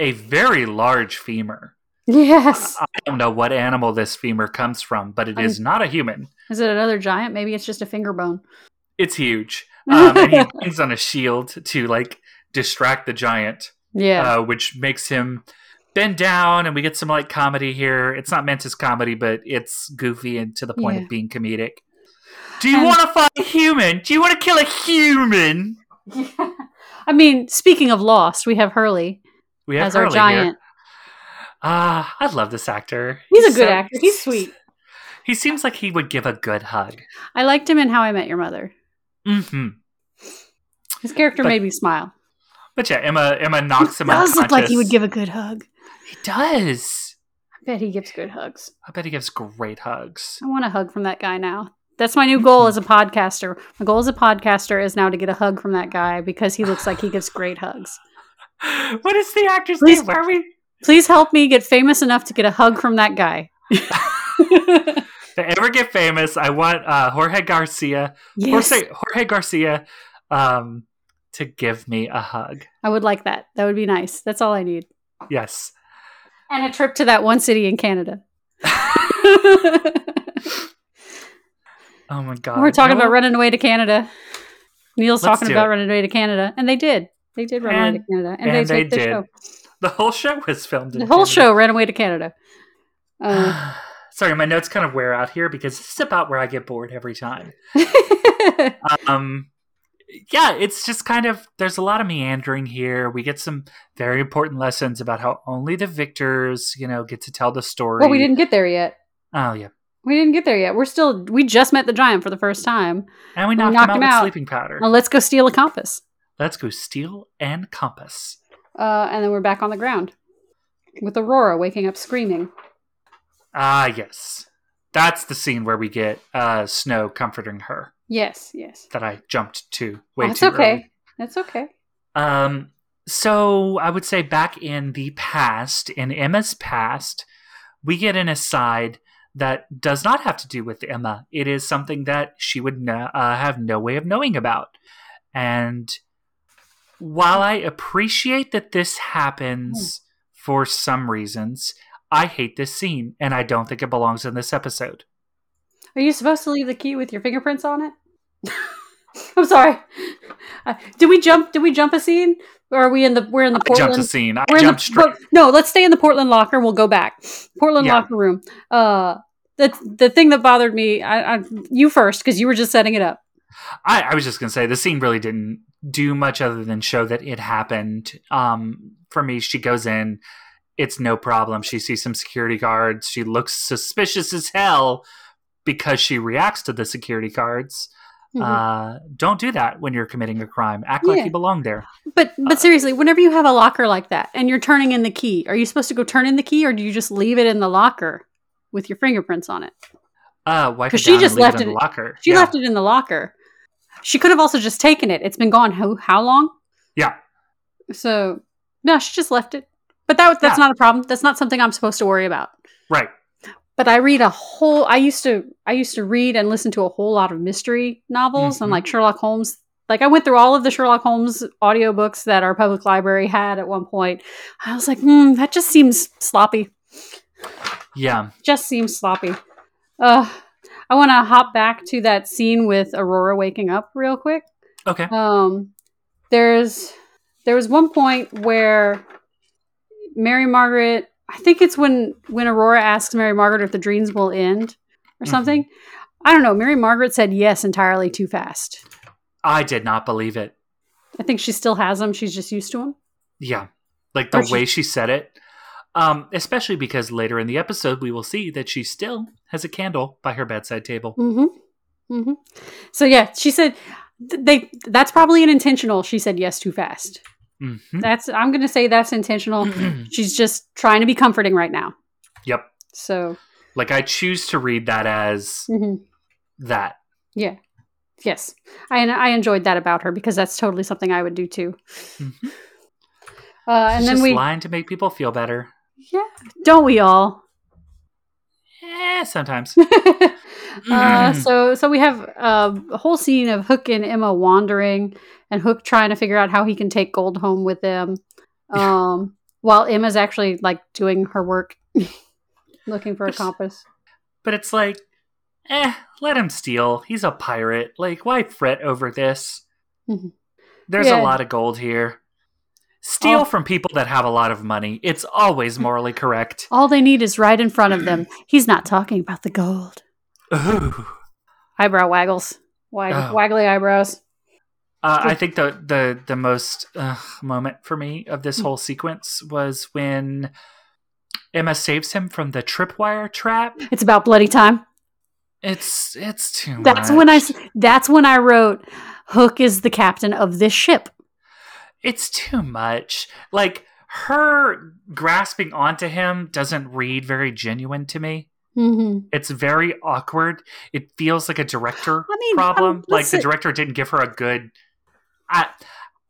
a very large femur. Yes. I don't know what animal this femur comes from, but it is not a human. Is it another giant? Maybe it's just a finger bone. It's huge. Um, and he hangs on a shield to like distract the giant, Yeah. uh, which makes him bend down, and we get some like comedy here. It's not meant as comedy, but it's goofy and to the point Yeah. of being comedic. Do you And- want to fight a human? Do you want to kill a human? Yeah. I mean, speaking of Lost, we have Hurley We have as our giant. Ah, I love this actor. He's a good so- actor. He's sweet. He seems like he would give a good hug. I liked him in How I Met Your Mother. Mm-hmm. His character But- made me smile. But yeah, Emma Emma knocks him out. does look like he would give a good hug. He does. I bet he gives good hugs. I bet he gives great hugs. I want a hug from that guy now. That's my new goal as a podcaster. My goal as a podcaster is now to get a hug from that guy because he looks like he gives great hugs. What is the actor's Please- name? Are we? Please help me get famous enough to get a hug from that guy. If I ever get famous, I want uh, Jorge Garcia, yes, Jorge, Jorge Garcia, um, to give me a hug. I would like that. That would be nice. That's all I need. Yes. And a trip to that one city in Canada. Oh my god. We're talking about running away to Canada. Neal's Let's talking about it. running away to Canada, and they did. They did run away to Canada, and, and they, they taped the did. show. The whole show was filmed. In The whole Canada. show ran away to Canada. Uh, Sorry, my notes kind of wear out here because this is about where I get bored every time. Um, yeah, it's just kind of there's a lot of meandering here. We get some very important lessons about how only the victors, you know, get to tell the story. well, we didn't get there yet. Oh yeah, We didn't get there yet. We're still. We just met the giant for the first time. and we We knocked, knocked him him out out. with sleeping powder. Now let's go steal a compass. Let's go steal and compass. Uh, and then we're back on the ground with Aurora waking up screaming. Ah, yes, that's the scene where we get uh, Snow comforting her. Yes, yes. That I jumped to way That's too okay. early. That's okay. Um, so I would say back in the past, in Emma's past, we get an aside that does not have to do with Emma. It is something that she would no, uh, have no way of knowing about. And while I appreciate that this happens for some reasons, I hate this scene and I don't think it belongs in this episode. Are you supposed to leave the key with your fingerprints on it? I'm sorry. Uh, did we jump? Did we jump a scene? Or are we in the? We're in the I jumped Portland. a scene. I we're jumped the, straight. no, let's stay in the Portland locker. We'll go back. Portland Yeah. locker room. Uh, the the thing that bothered me. I, I you first because you were just setting it up. I, I was just gonna say the scene really didn't do much other than show that it happened. Um, for me, she goes in, it's no problem. She sees some security guards. She looks suspicious as hell because she reacts to the security guards. Mhm. Uh, don't do that when you're committing a crime. Act like you belong there. But Uh, but seriously, whenever you have a locker like that and you're turning in the key, are you supposed to go turn in the key or do you just leave it in the locker with your fingerprints on it? Uh, wipe 'Cause it she just left it in it- the locker. She yeah. left it in the locker. She could have also just taken it. It's been gone how how long? Yeah. So no, she just left it. But that that's Yeah. not a problem. That's not something I'm supposed to worry about. Right. But I read a whole. I used to. I used to read and listen to a whole lot of mystery novels and Mhm. like Sherlock Holmes. Like I went through all of the Sherlock Holmes audiobooks that our public library had at one point. I was like, hmm, that just seems sloppy. Yeah. Just seems sloppy. Uh, I want to hop back to that scene with Aurora waking up real quick. Okay. Um, there's there was one point where Mary Margaret. I think it's when when Aurora asks Mary Margaret if the dreams will end or something. I don't know. Mary Margaret said yes entirely too fast. I did not believe it. I think she still has them. She's just used to them. Yeah. Like Or the she- way she said it. Um, especially because later in the episode we will see that she still has a candle by her bedside table. Mm-hmm. Mm-hmm. So yeah, she said they. That's probably an intentional. She said yes too fast. Mm-hmm. That's. I'm going to say that's intentional. She's just trying to be comforting right now. yep. So Like I choose to read that as mhm. that. yeah, yes, I I enjoyed that about her because that's totally something I would do too. Mhm. Uh, and She's then just we, lying to make people feel better. yeah, don't we all? Eh, sometimes. uh, so so we have uh, a whole scene of Hook and Emma wandering, and Hook trying to figure out how he can take Gold home with them, um, while Emma's actually like doing her work, looking for a compass. But it's like, eh, let him steal. He's a pirate. Like, why fret over this? Mhm. There's Yeah. a lot of gold here. Steal Oh. from people that have a lot of money. It's always morally correct. All they need is right in front of them. He's not talking about the gold. Ooh. Eyebrow waggles, Wag- Oh. waggly eyebrows. Uh, I think the the the most uh, moment for me of this whole sequence was when Emma saves him from the tripwire trap. It's about bloody time. It's it's too That's much. I That's when I wrote. Hook is the captain of this ship. it's too much. Like her grasping onto him doesn't read very genuine to me. Mm-hmm. It's very awkward. It feels like a director I mean, problem. um, like the director didn't give her a good. I,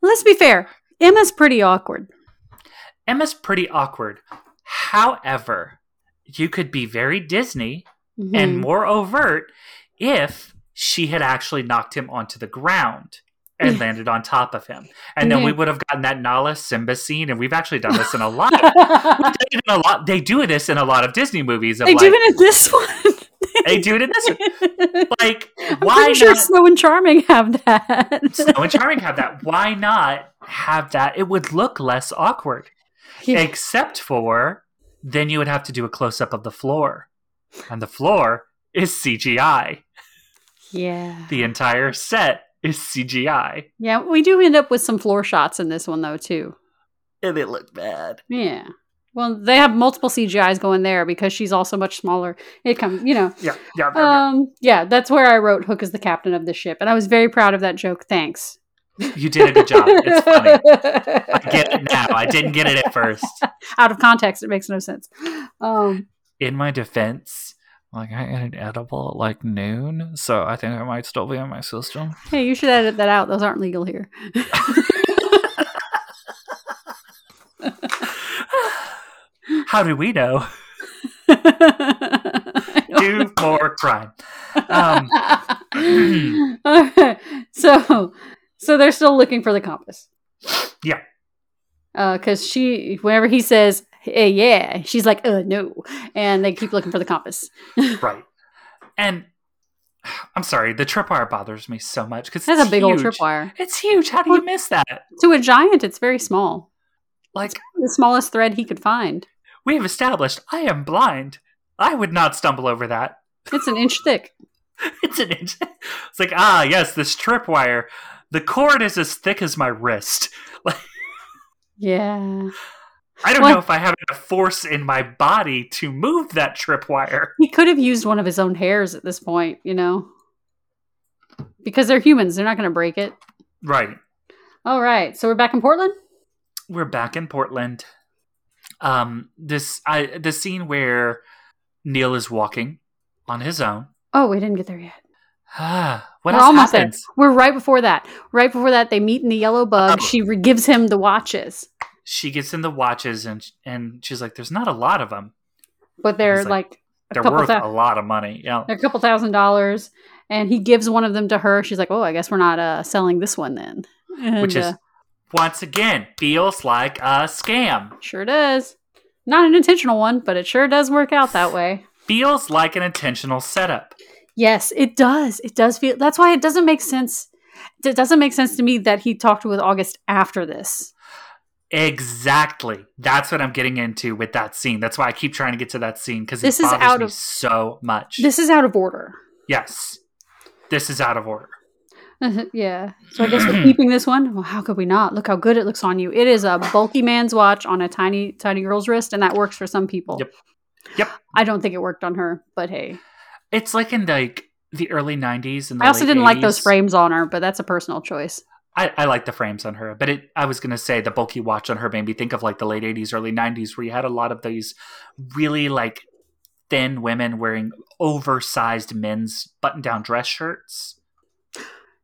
Let's be fair. Emma's pretty awkward. Emma's pretty awkward. However, you could be very Disney Mhm. and more overt if she had actually knocked him onto the ground and landed on top of him. And then we would have gotten that Nala Simba scene. And we've actually done this in a lot. It in a lot. They do this in a lot of Disney movies. Of they like, do it in this one. They do it in this one. Like, I'm why sure not? Snow and Charming have that. Snow and Charming have that. Why not have that? It would look less awkward. Yeah. Except for then you would have to do a close up of the floor. And the floor is CGI. yeah. The entire set is CGI. Yeah, we do end up with some floor shots in this one though too. And it looked bad. Yeah. Well, they have multiple CGIs going there because she's also much smaller. It comes, you know. Yeah, yeah, yeah. Um, yeah, that's where I wrote Hook is the captain of the ship, and I was very proud of that joke. Thanks. You did a good job. It's funny. I get it now. I didn't get it at first. Out of context, it makes no sense. Um, In my defense, like I ate an edible at like noon, so I think I might still be in my system. hey, you should edit that out. Those aren't legal here. How do we know? Do more crime. Um, so, so they're still looking for the compass. Yeah. Because she, whenever he says, "Hey, yeah," she's like, "Uh, no," and they keep looking for the compass. right. And I'm sorry, the tripwire bothers me so much because That's a big old tripwire. It's huge. How do you miss that? To a giant, it's very small. Like The smallest thread he could find. we have established, I am blind. I would not stumble over that. It's an inch thick. It's an inch. It's like ah yes, this tripwire. The cord is as thick as my wrist. Yeah. I don't What? know if I have enough force in my body to move that tripwire. He could have used one of his own hairs at this point, you know? Because they're humans, they're not going to break it. Right. All right, so we're back in Portland? we're back in Portland. Um, this I the scene where Neal is walking on his own. Oh, we didn't get there yet. Ah, what we're else almost happens? there. We're right before that. Right before that, they meet in the yellow bug. Oh. She re- gives him the watches, She gets in the watches and and she's like, "There's not a lot of them. but they're like, like, They're worth thou- a lot of money." Yeah, they're a couple thousand dollars. And he gives one of them to her. She's like, "Oh, I guess we're not uh, selling this one then." And, which is uh, once again feels like a scam. sure does. Not an intentional one, but it sure does work out that way. Feels like an intentional setup. Yes, it does. It does feel. That's why it doesn't make sense. It doesn't make sense to me that he talked with August after this. Exactly. That's what I'm getting into with that scene. That's why I keep trying to get to that scene because This is out of- so much. This is out of order. yes, this is out of order. yeah. So I guess we're keeping this one. Well, how could we not? Look how good it looks on you. It is a bulky man's watch on a tiny, tiny girl's wrist, and that works for some people. Yep. Yep. I don't think it worked on her, but hey. It's like in like the early '90s, and I also didn't 80s. like those frames on her, but that's a personal choice. I, I like the frames on her, but it, I was gonna say the bulky watch on her made me think of like the late '80s, early '90s, where you had a lot of these really like thin women wearing oversized men's button-down dress shirts.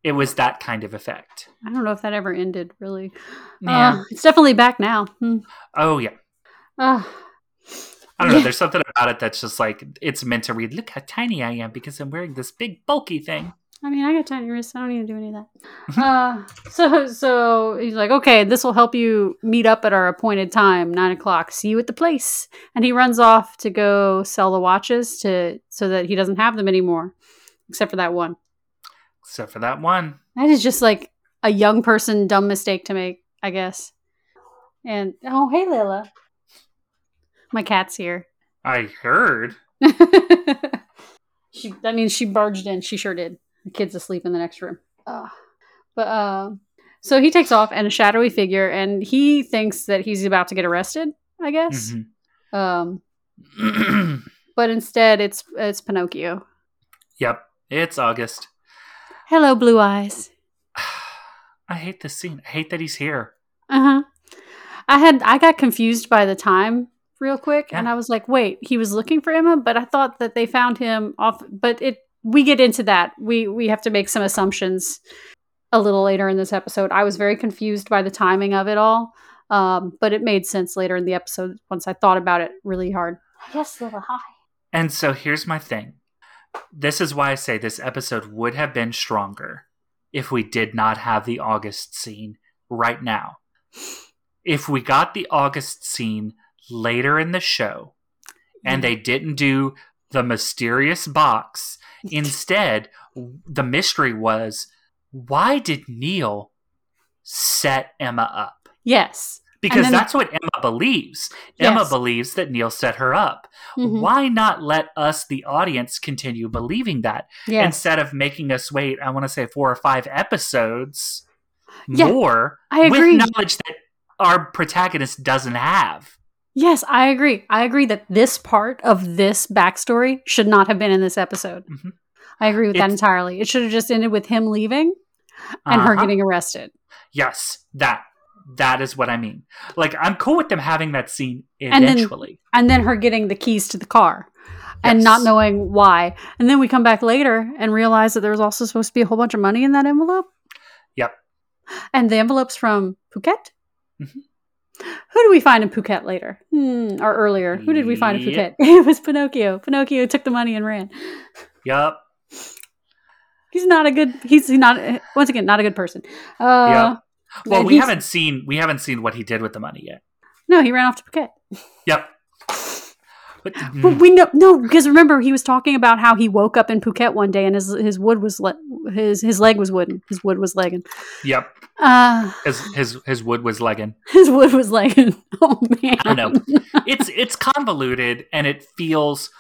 It was that kind of effect. I don't know if that ever ended. Really, yeah, uh, it's definitely back now. Hmm. Oh yeah. Uh, I don't know. There's something about it that's just like it's meant to read. Look how tiny I am because I'm wearing this big bulky thing. I mean, I got tiny wrists. I don't need to do any of that. uh, so, so he's like, okay, this will help you meet up at our appointed time, nine o'clock. See you at the place. And he runs off to go sell the watches to so that he doesn't have them anymore, except for that one. Except for that one. That is just like a young person dumb mistake to make, I guess. And oh, hey, Lila. My cat's here. I heard. she, that means she barged in. She sure did. The kid's asleep in the next room. Uh, but uh, so he takes off and a shadowy figure, and he thinks that he's about to get arrested. I guess. Mm-hmm. Um, but instead, it's it's Pinocchio. Yep, it's August. Hello, Blue Eyes. I hate this scene. I hate that he's here. Uh huh. I had I got confused by the time real quick, yeah. and I was like, wait, he was looking for Emma, but I thought that they found him off. But it we get into that. We we have to make some assumptions a little later in this episode. I was very confused by the timing of it all, um, but it made sense later in the episode once I thought about it really hard. Yes, little hi. And so here's my thing. This is why I say this episode would have been stronger if we did not have the August scene right now. If we got the August scene later in the show and they didn't do the mysterious box Instead, the mystery was why did Neal set Emma up? Yes. Because then, that's what Emma believes. Yes. Emma believes that Neal set her up. Mm-hmm. Why not let us, the audience, continue believing that yes. instead of making us wait, I want to say four or five episodes yeah, more I agree. with knowledge that our protagonist doesn't have? Yes, I agree. I agree that this part of this backstory should not have been in this episode. Mm-hmm. I agree with it's, that entirely. It should have just ended with him leaving and uh-huh. her getting arrested. Yes, that that is what I mean. Like I'm cool with them having that scene eventually. And then, and then her getting the keys to the car and not knowing why. And then we come back later and realize that there was also supposed to be a whole bunch of money in that envelope. Yep. And the envelope's from Phuket. Mm-hmm. Who do we find in Phuket later? Hmm, or earlier? Who did we find in Phuket? It was Pinocchio. Pinocchio took the money and ran. Yep. He's not a good. He's not once again not a good person. Uh, yeah. Well, we haven't seen we haven't seen what he did with the money yet. No, he ran off to Phuket. Yep. But, but, we know no because remember he was talking about how he woke up in Phuket one day and his his wood was le- his his leg was wooden his wood was legging. Yep. Uh, his his his wood was legging. His wood was legging. Oh man. I know. It's it's convoluted and it feels.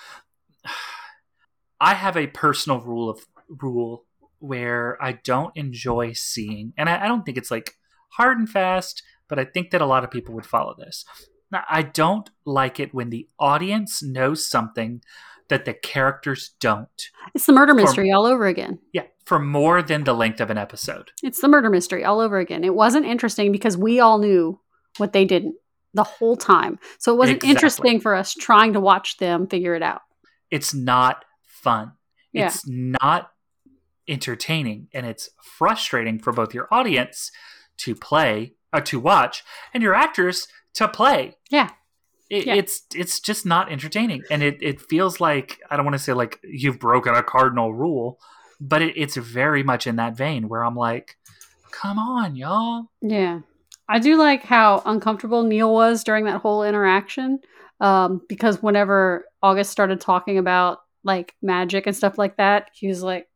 I have a personal rule of rule where I don't enjoy seeing, and I, I don't think it's like hard and fast, but I think that a lot of people would follow this. I don't like it when the audience knows something that the characters don't. It's the murder mystery for, all over again. Yeah, for more than the length of an episode. It's the murder mystery all over again. It wasn't interesting because we all knew what they didn't the whole time. So it wasn't exactly. interesting for us trying to watch them figure it out. It's not fun. Yeah. It's not entertaining and it's frustrating for both your audience to play or uh, to watch and your actors to play. Yeah. It, yeah. It's it's just not entertaining, and it, it feels like I don't want to say like you've broken a cardinal rule, but it, it's very much in that vein where I'm like, come on, y'all. Yeah, I do like how uncomfortable Neal was during that whole interaction, um, because whenever August started talking about like magic and stuff like that, he was like,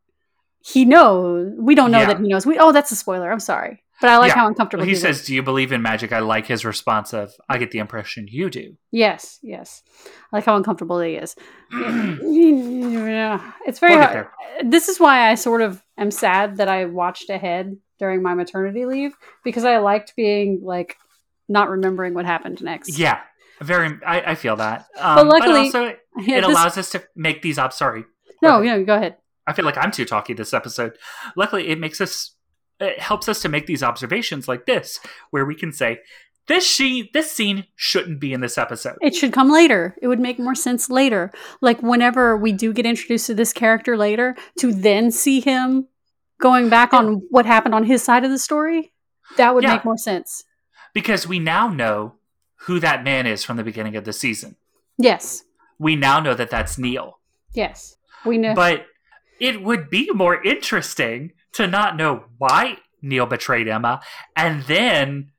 he knows. We don't know Yeah. that he knows. We oh, that's a spoiler. I'm sorry, but I like Yeah. how uncomfortable he he was. says, "Do you believe in magic?" I like his response of, "I get the impression you do." Yes, yes. I like how uncomfortable he is. it's very We'll hard. This is why I sort of am sad that I watched ahead during my maternity leave because I liked being like not remembering what happened next. Yeah, very. I, I feel that. Um, luckily- also, Yeah, it this- allows us to make these up. Sorry, no, no, go ahead. I feel like I'm too talky this episode. Luckily, it makes us. It helps us to make these observations like this, where we can say, "This she, this scene shouldn't be in this episode." It should come later. It would make more sense later. Like whenever we do get introduced to this character later, to then see him going back on what happened on his side of the story, that would Yeah. make more sense. because we now know who that man is from the beginning of the season. Yes. We now know that that's Neal. Yes. We know. But it would be more interesting to not know why Neal betrayed Emma and then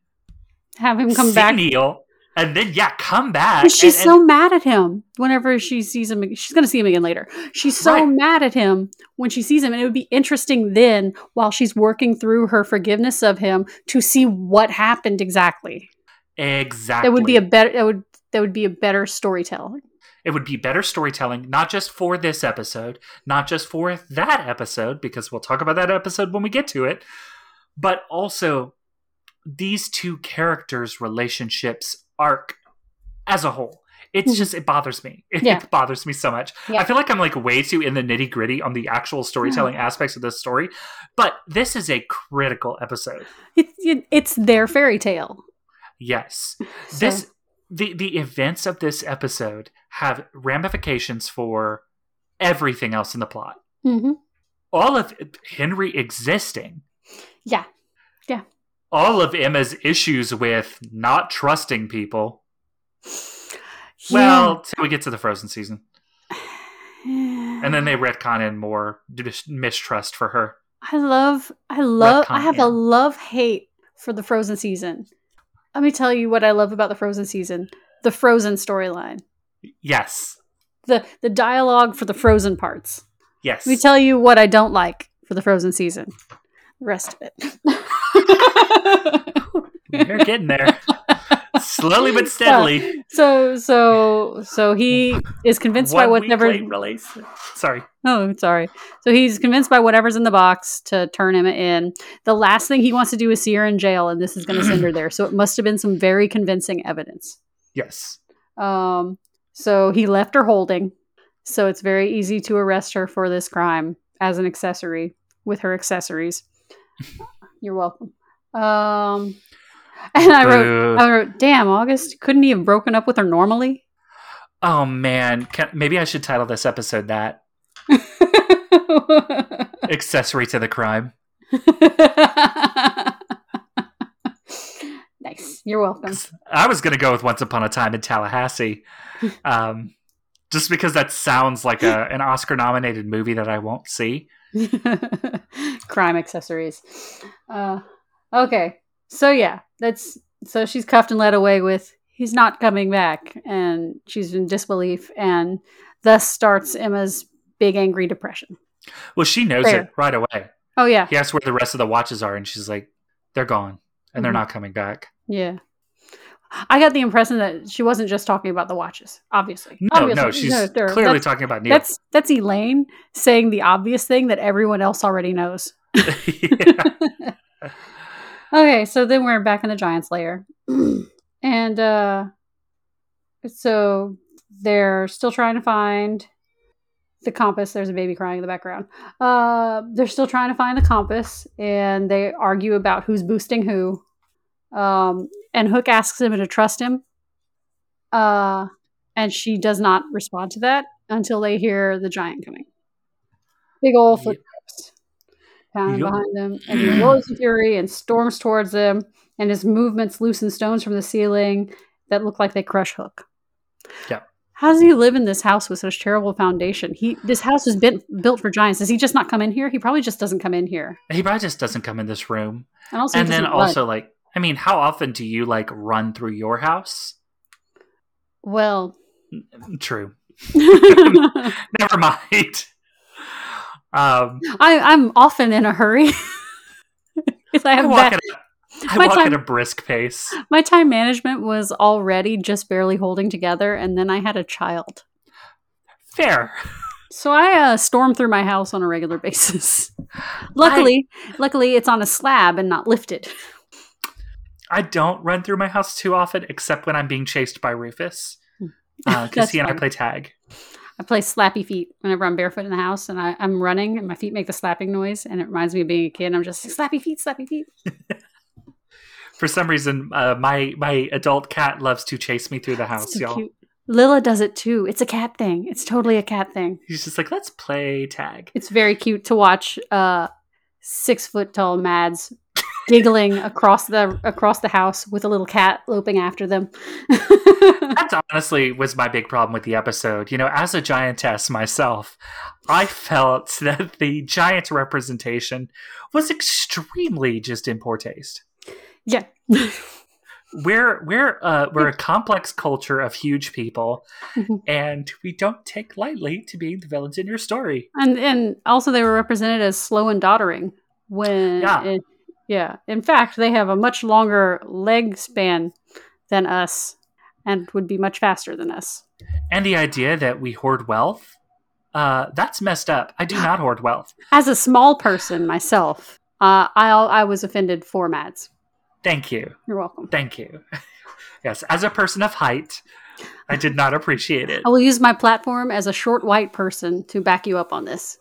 have him come see back. Neal and then yeah, come back. She's and- so mad at him whenever she sees him. She's going to see him again later. She's so Right. mad at him when she sees him. And it would be interesting then, while she's working through her forgiveness of him, to see what happened exactly. exactly. That would be a better. That would that would be a better storytelling. It would be better storytelling, not just for this episode, not just for that episode, because we'll talk about that episode when we get to it, but also these two characters' relationships arc as a whole. It's Mhm. just it bothers me. It, Yeah. bothers me so much. Yeah. I feel like I'm like way too in the nitty gritty on the actual storytelling aspects of this story, but this is a critical episode. It, it, it's their fairy tale. Yes, So- this the the events of this episode have ramifications for everything else in the plot. Mhm. All of Henry existing, Yeah. Yeah. All of Emma's issues with not trusting people. Well, till we get to the Frozen season, Yeah. and then they retcon in more mistrust for her. I love, I love, I have yeah. a love hate for the Frozen season. Let me tell you what I love about the Frozen season: the Frozen storyline, Yes, the the dialogue for the Frozen parts. yes. Let me tell you what I don't like for the Frozen season. The rest of it. You're getting there, slowly but steadily. so so so he is convinced by whatever release. Sorry. Oh, sorry. So he's convinced by whatever's in the box to turn him in. The last thing he wants to do is see her in jail, and this is going to send her there. So it must have been some very convincing evidence. Yes. Um, so he left her holding. So it's very easy to arrest her for this crime as an accessory with her accessories. You're welcome. Um, and I wrote. I wrote, damn, August, couldn't he have broken up with her normally? Oh man, Can, maybe I should title this episode that accessory to the crime. nice. You're welcome. I was gonna go with Once Upon a Time in Tallahassee, um, just because that sounds like a, an Oscar-nominated movie that I won't see. Crime accessories. Uh, okay. So yeah, that's so she's cuffed and led away with he's not coming back, and she's in disbelief, and thus starts Emma's big angry depression. Well, she knows Fair. it right away. Oh yeah, He asks where the rest of the watches are, and she's like, "They're gone, and they're Mhm. not coming back." yeah. I got the impression that she wasn't just talking about the watches. Obviously, No, Obviously. no, she's they're- clearly that's, talking about Neal. that's that's Elaine saying the obvious thing that everyone else already knows. Okay, so then we're back in the Giants lair. and uh so they're still trying to find the compass. There's a baby crying in the background. Uh they're still trying to find the compass and they argue about who's boosting who. Um and Hook asks him to trust him. Uh and she does not respond to that until they hear the giant coming. Big old Yep. Footsteps pounding Yep. behind them, and he roars in fury and storms towards them. And his movements loosen stones from the ceiling that look like they crush Hook. Yeah. How does he live in this house with such terrible foundation? He this house was been, built for giants. Does he just not come in here? He probably just doesn't come in here. he probably just doesn't come in this room. And also, and then doesn't run. also like i mean how often do you like run through your house well, true never mind Um, I, I'm often in a hurry. Because I I walk, that. at, a, I walk time- at a brisk pace. My time management was already just barely holding together, and then I had a child. Fair. So I uh, storm through my house on a regular basis. luckily, luckily it's on a slab and not lifted. I don't run through my house too often, except when I'm being chased by Rufus. Because That's he and I play tag. I play slappy feet whenever I'm barefoot in the house and I, I'm running and my feet make the slapping noise and it reminds me of being a kid. I'm just like, slappy feet, slappy feet. For some reason, uh, my my adult cat loves to chase me through the house, so y'all. cute. Lila does it too. It's a cat thing. It's totally a cat thing. He's just like, let's play tag. It's very cute to watch uh, six foot tall Mads giggling across the across the house with a little cat loping after them. That honestly was my big problem with the episode. You know, as a giantess myself, I felt that the giant representation was extremely just in poor taste. yeah. We're we're uh, we're a complex culture of huge people, Mhm. and we don't take lightly to being the villains in your story. And and also they were represented as slow and doddering when Yeah. it- yeah. In fact, they have a much longer leg span than us and would be much faster than us. And the idea that we hoard wealth, uh, that's messed up. I do not hoard wealth. As a small person myself, uh, I I was offended for Mads. Thank you. You're welcome. Thank you. yes, as a person of height, I did not appreciate it. I will use my platform as a short white person to back you up on this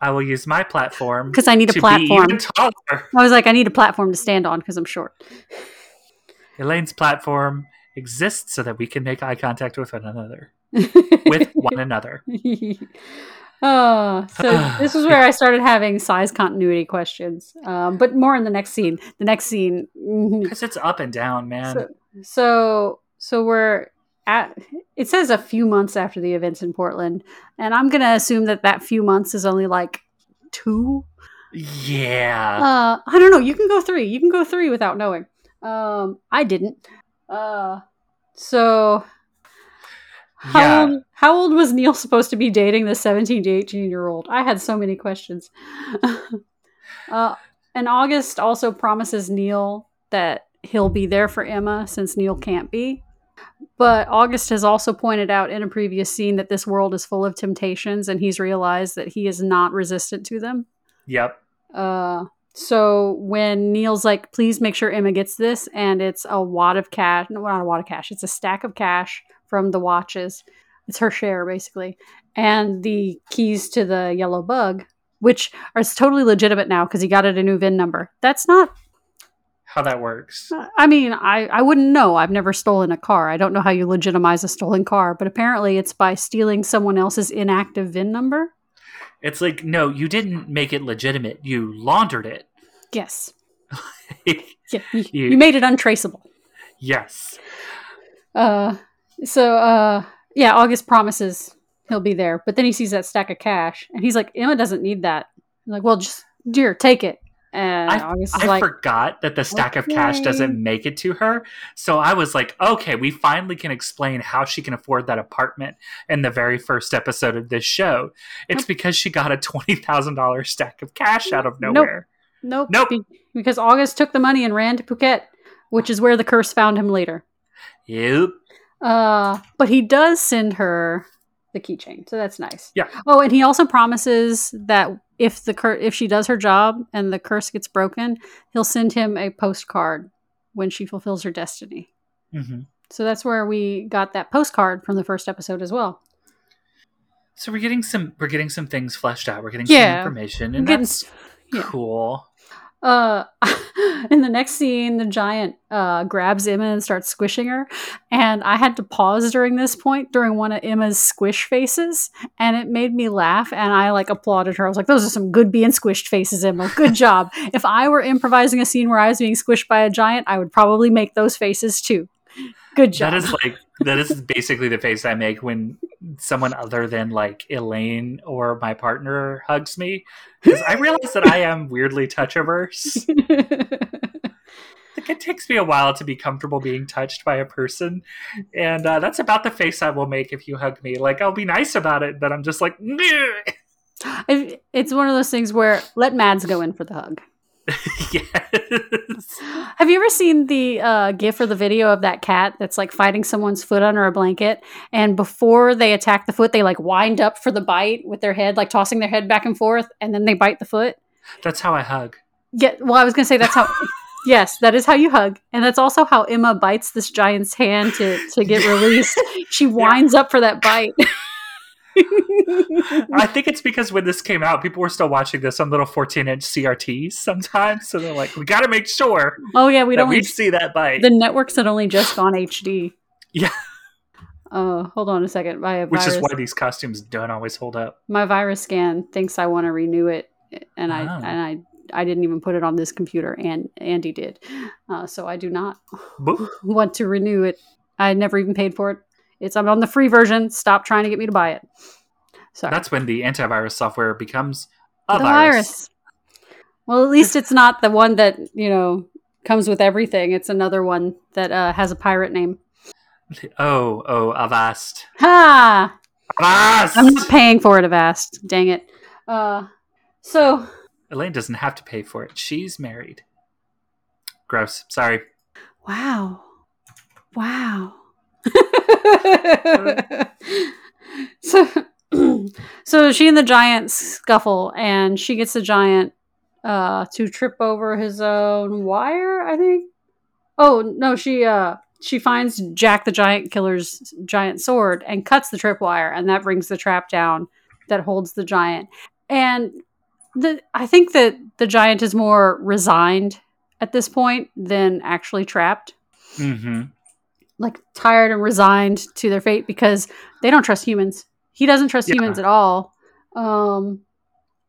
I will use my platform because I need a platform. be even taller. I was like, I need a platform to stand on because I'm short. Elaine's platform exists so that we can make eye contact with one another. With one another. oh, so this is where I started having size continuity questions, um, but more in the next scene. The next scene. mhm. Because it's up and down, man. So, so, so we're at. It says a few months after the events in Portland, and I'm gonna assume that that few months is only like two. yeah. Uh, I don't know. You can go three. You can go three without knowing. Um, I didn't. Uh, so how yeah. old, how old was Neal supposed to be dating the 17 to 18 year old? I had so many questions. uh, and August also promises Neal that he'll be there for Emma since Neal can't be. But August has also pointed out in a previous scene that this world is full of temptations and he's realized that he is not resistant to them. Yep. Uh, so when Neal's like, please make sure Emma gets this, and it's a wad of cash, no, not a wad of cash, it's a stack of cash from the watches. It's her share, basically. And the keys to the yellow bug, which are totally legitimate now because he got it a new VIN number. That's not, How that works. I mean, I, I wouldn't know. I've never stolen a car. I don't know how you legitimize a stolen car, but apparently it's by stealing someone else's inactive VIN number. It's like, no, you didn't make it legitimate. You laundered it. Yes. Yeah, you, You- you made it untraceable. yes. Uh, so uh, yeah, August promises he'll be there, but then he sees that stack of cash, and he's like, Emma doesn't need that. I'm like, well, just dear, take it. And I, August is I like, forgot that the stack of cash doesn't make it to her. So I was like, okay, we finally can explain how she can afford that apartment in the very first episode of this show. It's because she got a $20,000 stack of cash out of Nope. nowhere. nope, Nope. be- because August took the money and ran to Phuket, which is where the curse found him later. Yep. Uh, but he does send her the keychain, so that's nice. Yeah. Oh, and he also promises that if the cur- if she does her job and the curse gets broken, he'll send him a postcard when she fulfills her destiny. hmm So that's where we got that postcard from the first episode as well. So we're getting some we're getting some things fleshed out. We're getting Yeah. some information, and Getting- that's yeah. cool. Uh, in the next scene, the giant uh, grabs Emma and starts squishing her. And I had to pause during this point during one of Emma's squish faces, and it made me laugh. And I like applauded her. I was like, "Those are some good being squished faces, Emma. Good job." if I were improvising a scene where I was being squished by a giant, I would probably make those faces too. Good job. That is like that is basically the face I make when someone other than like Elaine or my partner hugs me because I realize that I am weirdly touch averse. Like it takes me a while to be comfortable being touched by a person, and uh, that's about the face I will make if you hug me. Like I'll be nice about it, but I'm just like, It's one of those things where let Mads go in for the hug. yes. Have you ever seen the uh, gif or the video of that cat that's like fighting someone's foot under a blanket? And before they attack the foot, they like wind up for the bite with their head, like tossing their head back and forth, and then they bite the foot. That's how I hug. Yeah, well, I was gonna say that's how. yes, that is how you hug, and that's also how Emma bites this giant's hand to to get released. She winds up for that bite. I think it's because when this came out, people were still watching this on little 14 inch CRTs sometimes. So they're like, we got to make sure oh yeah, We don't we see that bite. the networks had only just gone HD. Yeah. Oh, hold on a second. My which virus, is why these costumes don't always hold up. my virus scan thinks I want to renew it, and I Oh. and I I didn't even put it on this computer, and Andy did, uh, so I do not Boop. want to renew it. I never even paid for it. It's I'm on the free version. Stop trying to get me to buy it. Sorry, That's when the antivirus software becomes a the virus. virus. Well, at least it's not the one that you know comes with everything. It's another one that uh, has a pirate name. Oh, oh, Avast. Ha! Avast! I'm not paying for it, Avast. Dang it. Uh, so Elaine doesn't have to pay for it. She's married. Gross. Sorry. wow, wow. So, so she and the giant scuffle, and she gets the giant uh, to trip over his own wire. I think. Oh no, she uh she finds Jack the Giant Killer's giant sword and cuts the tripwire, and that brings the trap down that holds the giant. And the I think that the giant is more resigned at this point than actually trapped, Mm-hmm. Like tired and resigned to their fate because they don't trust humans. He doesn't trust Yeah. humans at all. Um,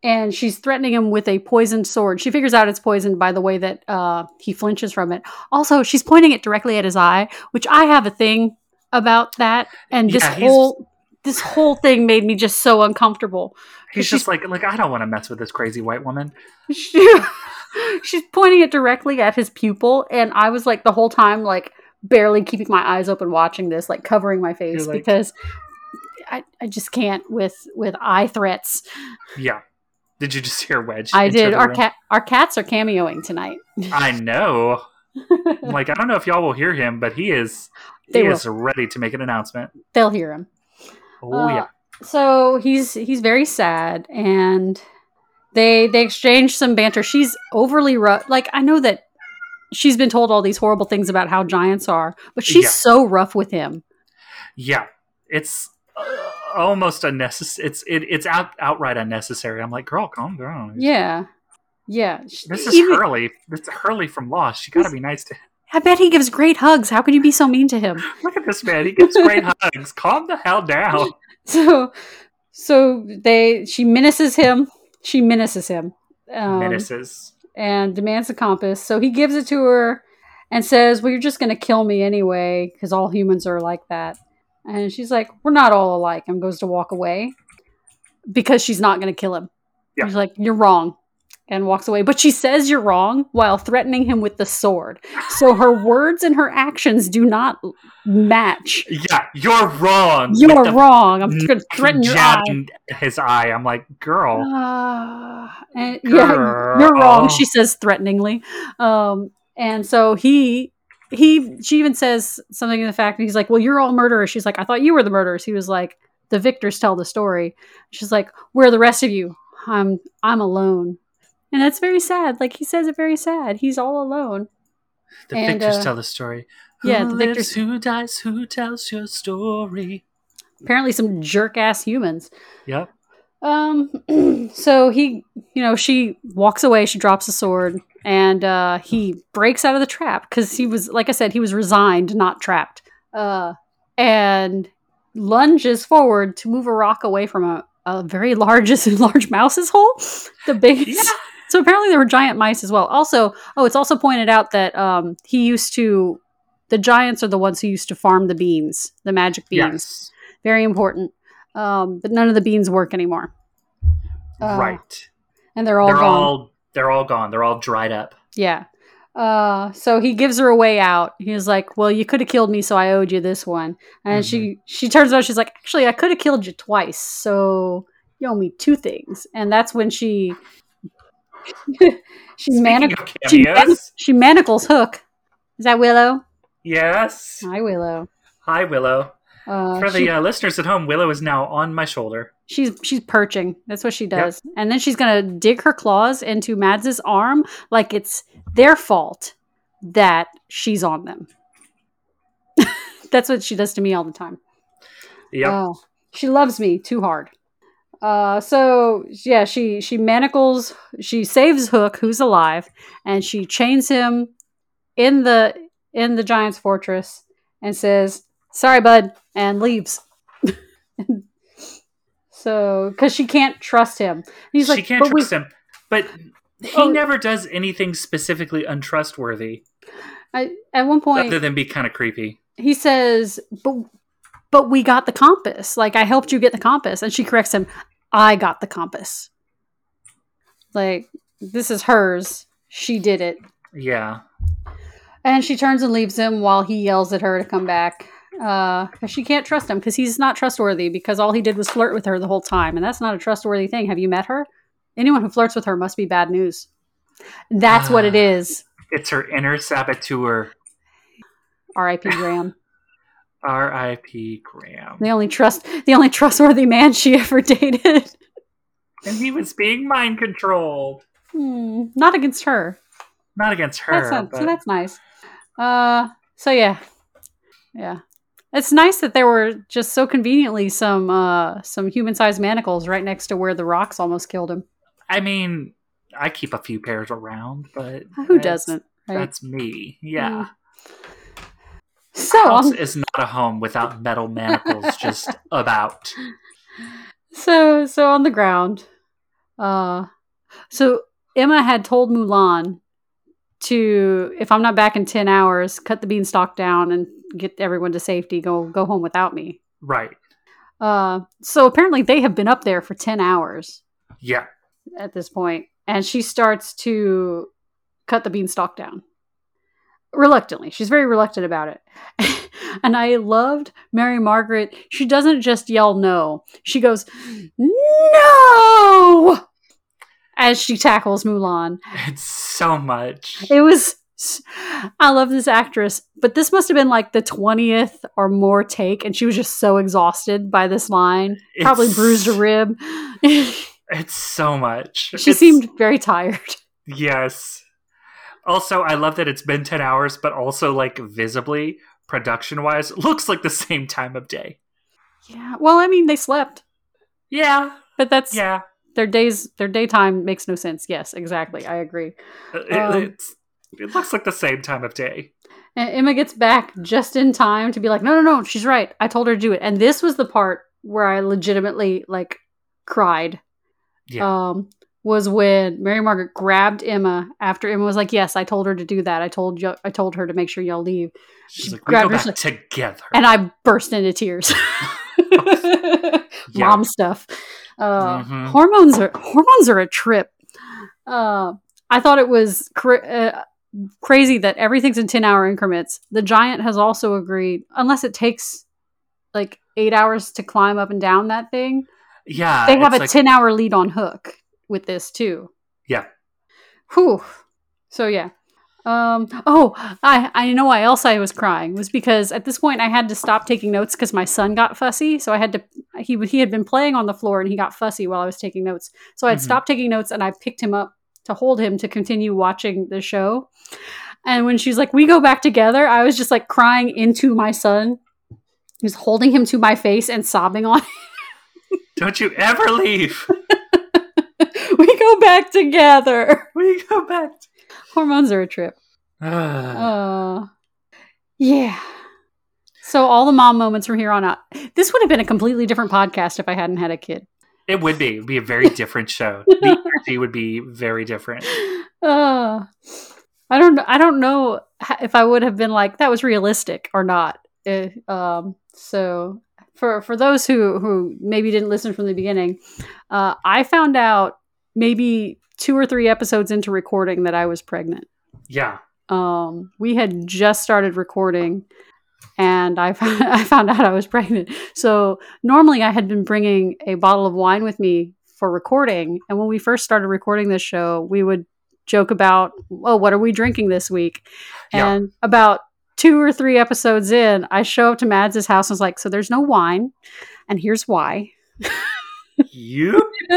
and she's threatening him with a poisoned sword. She figures out it's poisoned by the way that uh, he flinches from it. Also, she's pointing it directly at his eye, which I have a thing about that. And this Yeah, whole this whole thing made me just so uncomfortable. He's just like, like I don't want to mess with this crazy white woman. She- she's pointing it directly at his pupil, and I was like the whole time like barely keeping my eyes open watching this, like covering my face like- because I, I just can't with with eye threats. Yeah. Did you just hear Wedge? I did. Our cat our cats are cameoing tonight. I know. Like, I don't know if y'all will hear him, but he is They he will. is ready to make an announcement. They'll hear him. Oh Uh, yeah. So he's he's very sad, and they they exchange some banter. She's overly rough. Like I know that she's been told all these horrible things about how giants are, but she's Yeah. so rough with him. Yeah. It's uh, almost unnecessary. It's it, it's out outright unnecessary. I'm like, girl, calm down. Yeah, yeah. This is even- Hurley. This is Hurley from Lost. You got to be nice to him. I bet he gives great hugs. How can you be so mean to him? Look at this man. He gives great hugs. Calm the hell down. So, so they she menaces him. She menaces him. Um, Menaces. And demands a compass. So he gives it to her and says, "Well, you're just going to kill me anyway because all humans are like that." And she's like, "We're not all alike," and goes to walk away because she's not going to kill him. Yeah. She's like, "You're wrong." And walks away, but she says you're wrong while threatening him with the sword. So her words and her actions do not match. Yeah, you're wrong. You're With wrong. I'm going to threaten your eye. His eye. I'm like, girl. Uh, and yeah, Girl. you're wrong. She says threateningly. Um, and so he he she even says something in the fact that he's like, "Well, you're all murderers." She's like, "I thought you were the murderers." He was like, "The victors tell the story." She's like, "Where are the rest of you? I'm I'm alone." And that's very sad. Like he says it very sad. He's all alone. The and, victors uh, tell the story. yeah, the lives, victors- who dies, who tells your story. Apparently, some jerk ass humans. Yep. Um, so he, you know, she walks away, she drops the sword, and uh, he breaks out of the trap because he was, like I said, he was resigned, not trapped. Uh, and lunges forward to move a rock away from a, a very large, large mouse's hole. The biggest. Yeah. So apparently there were giant mice as well. Also, oh, it's also pointed out that um, he used to. The giants are the ones who used to farm the beans, the magic beans. Yes. Very important. Um, but none of the beans work anymore. Uh, right. and they're all they're gone. all they're all gone. They're all dried up. yeah. Uh, so he gives her a way out. He's like, "Well, you could have killed me, so I owed you this one." And she she turns out she's like, "Actually, I could have killed you twice, so you owe me two things, and that's when she she, manic- she, man- she manacles Hook. Is that Willow? yes. Hi, Willow. Hi, Willow. Uh, For she- the uh, listeners at home, Willow is now on my shoulder. she's she's perching. That's what she does, and then she's gonna dig her claws into Mads's arm like it's their fault that she's on them. That's what she does to me all the time. Yeah, Oh, she loves me too hard. Uh, so yeah, she she manacles, she saves Hook, who's alive, and she chains him in the in the giant's fortress and says, "Sorry, bud," and leaves. so, because she can't trust him, he's she like, can't "But we- trust him. But he Oh. never does anything specifically untrustworthy I, at one point, other than be kind of creepy. he says, "But but we got the compass. Like I helped you get the compass." And she corrects him, "I got the compass. Like this is hers. She did it." Yeah. And she turns and leaves him while he yells at her to come back. Uh, she can't trust him because he's not trustworthy because all he did was flirt with her the whole time, and that's not a trustworthy thing. Have you met her? Anyone who flirts with her must be bad news. That's what it is. It's her inner saboteur. R.I.P. Graham. R.I.P. Graham. The only trust, the only trustworthy man she ever dated. And he was being mind controlled. Hmm, not against her. Not against her. That's not, but so that's nice. Uh, so yeah, yeah. It's nice that there were just so conveniently some uh some human sized manacles right next to where the rocks almost killed him. I mean, I keep a few pairs around, but Who doesn't? Right? That's me. Yeah. So House is not a home without metal manacles just about. so so on the ground. Uh, so Emma had told Mulan to if I'm not back in ten hours, cut the beanstalk down and get everyone to safety. Go go home without me. Right. Uh, so apparently they have been up there for 10 hours Yeah. at this point, and she starts to cut the beanstalk down. Reluctantly. She's very reluctant about it. and I loved Mary Margaret. She doesn't just yell no, she goes, No! As she tackles Mulan. It's so much. It was. I love this actress, but this must have been like the 20th or more take, and she was just so exhausted by this line. Probably bruised a rib. It's so much. It's- seemed very tired. Yes. Also, I love that it's been 10 hours, but also, like, visibly, production wise, looks like the same time of day. Yeah. Well, I mean, they slept, Yeah. but that's Yeah. their days. Their daytime makes no sense. Yes, exactly. I agree. It, Um, it looks like the same time of day. And Emma gets back just in time to be like, no, no, no, she's right. I told her to do it. And this was the part where I legitimately like cried. Yeah. Um, was when Mary Margaret grabbed Emma after Emma was like, "Yes, I told her to do that. I told you. I told her to make sure y'all leave." She's she like, grabbed her, together. And I burst into tears. Yeah. Mom stuff. Uh, Mhm. Hormones are hormones are a trip. Uh, I thought it was cra- uh, crazy that everything's in ten hour increments. The giant has also agreed, unless it takes like eight hours to climb up and down that thing. Yeah. they have a like- 10 hour lead on hook with this too Yeah. Whew. so yeah um oh i i know why else i was crying was because at this point i had to stop taking notes because my son got fussy so i had to he he had been playing on the floor and he got fussy while i was taking notes so i had Mhm. stopped taking notes and i picked him up to hold him to continue watching the show and when she's like we go back together i was just like crying into my son he was holding him to my face and sobbing on Don't you ever leave. we go back together. we go back. Hormones are a trip. Ah. Uh, yeah. So all the mom moments from here on out. This would have been a completely different podcast if I hadn't had a kid. it would be. It would be a very different show. The energy would be very different. Uh, I don't. I don't know if I would have been like that was realistic or not. Eh, um. So for for those who who maybe didn't listen from the beginning, uh, I found out maybe two or three episodes into recording that I was pregnant. Yeah. um, we had just started recording and I found, I found out I was pregnant. So normally I had been bringing a bottle of wine with me for recording. And when we first started recording this show, we would joke about, oh, what are we drinking this week? Yeah. And about two or three episodes in, I show up to Mads' house and was like, so there's no wine. And here's why. You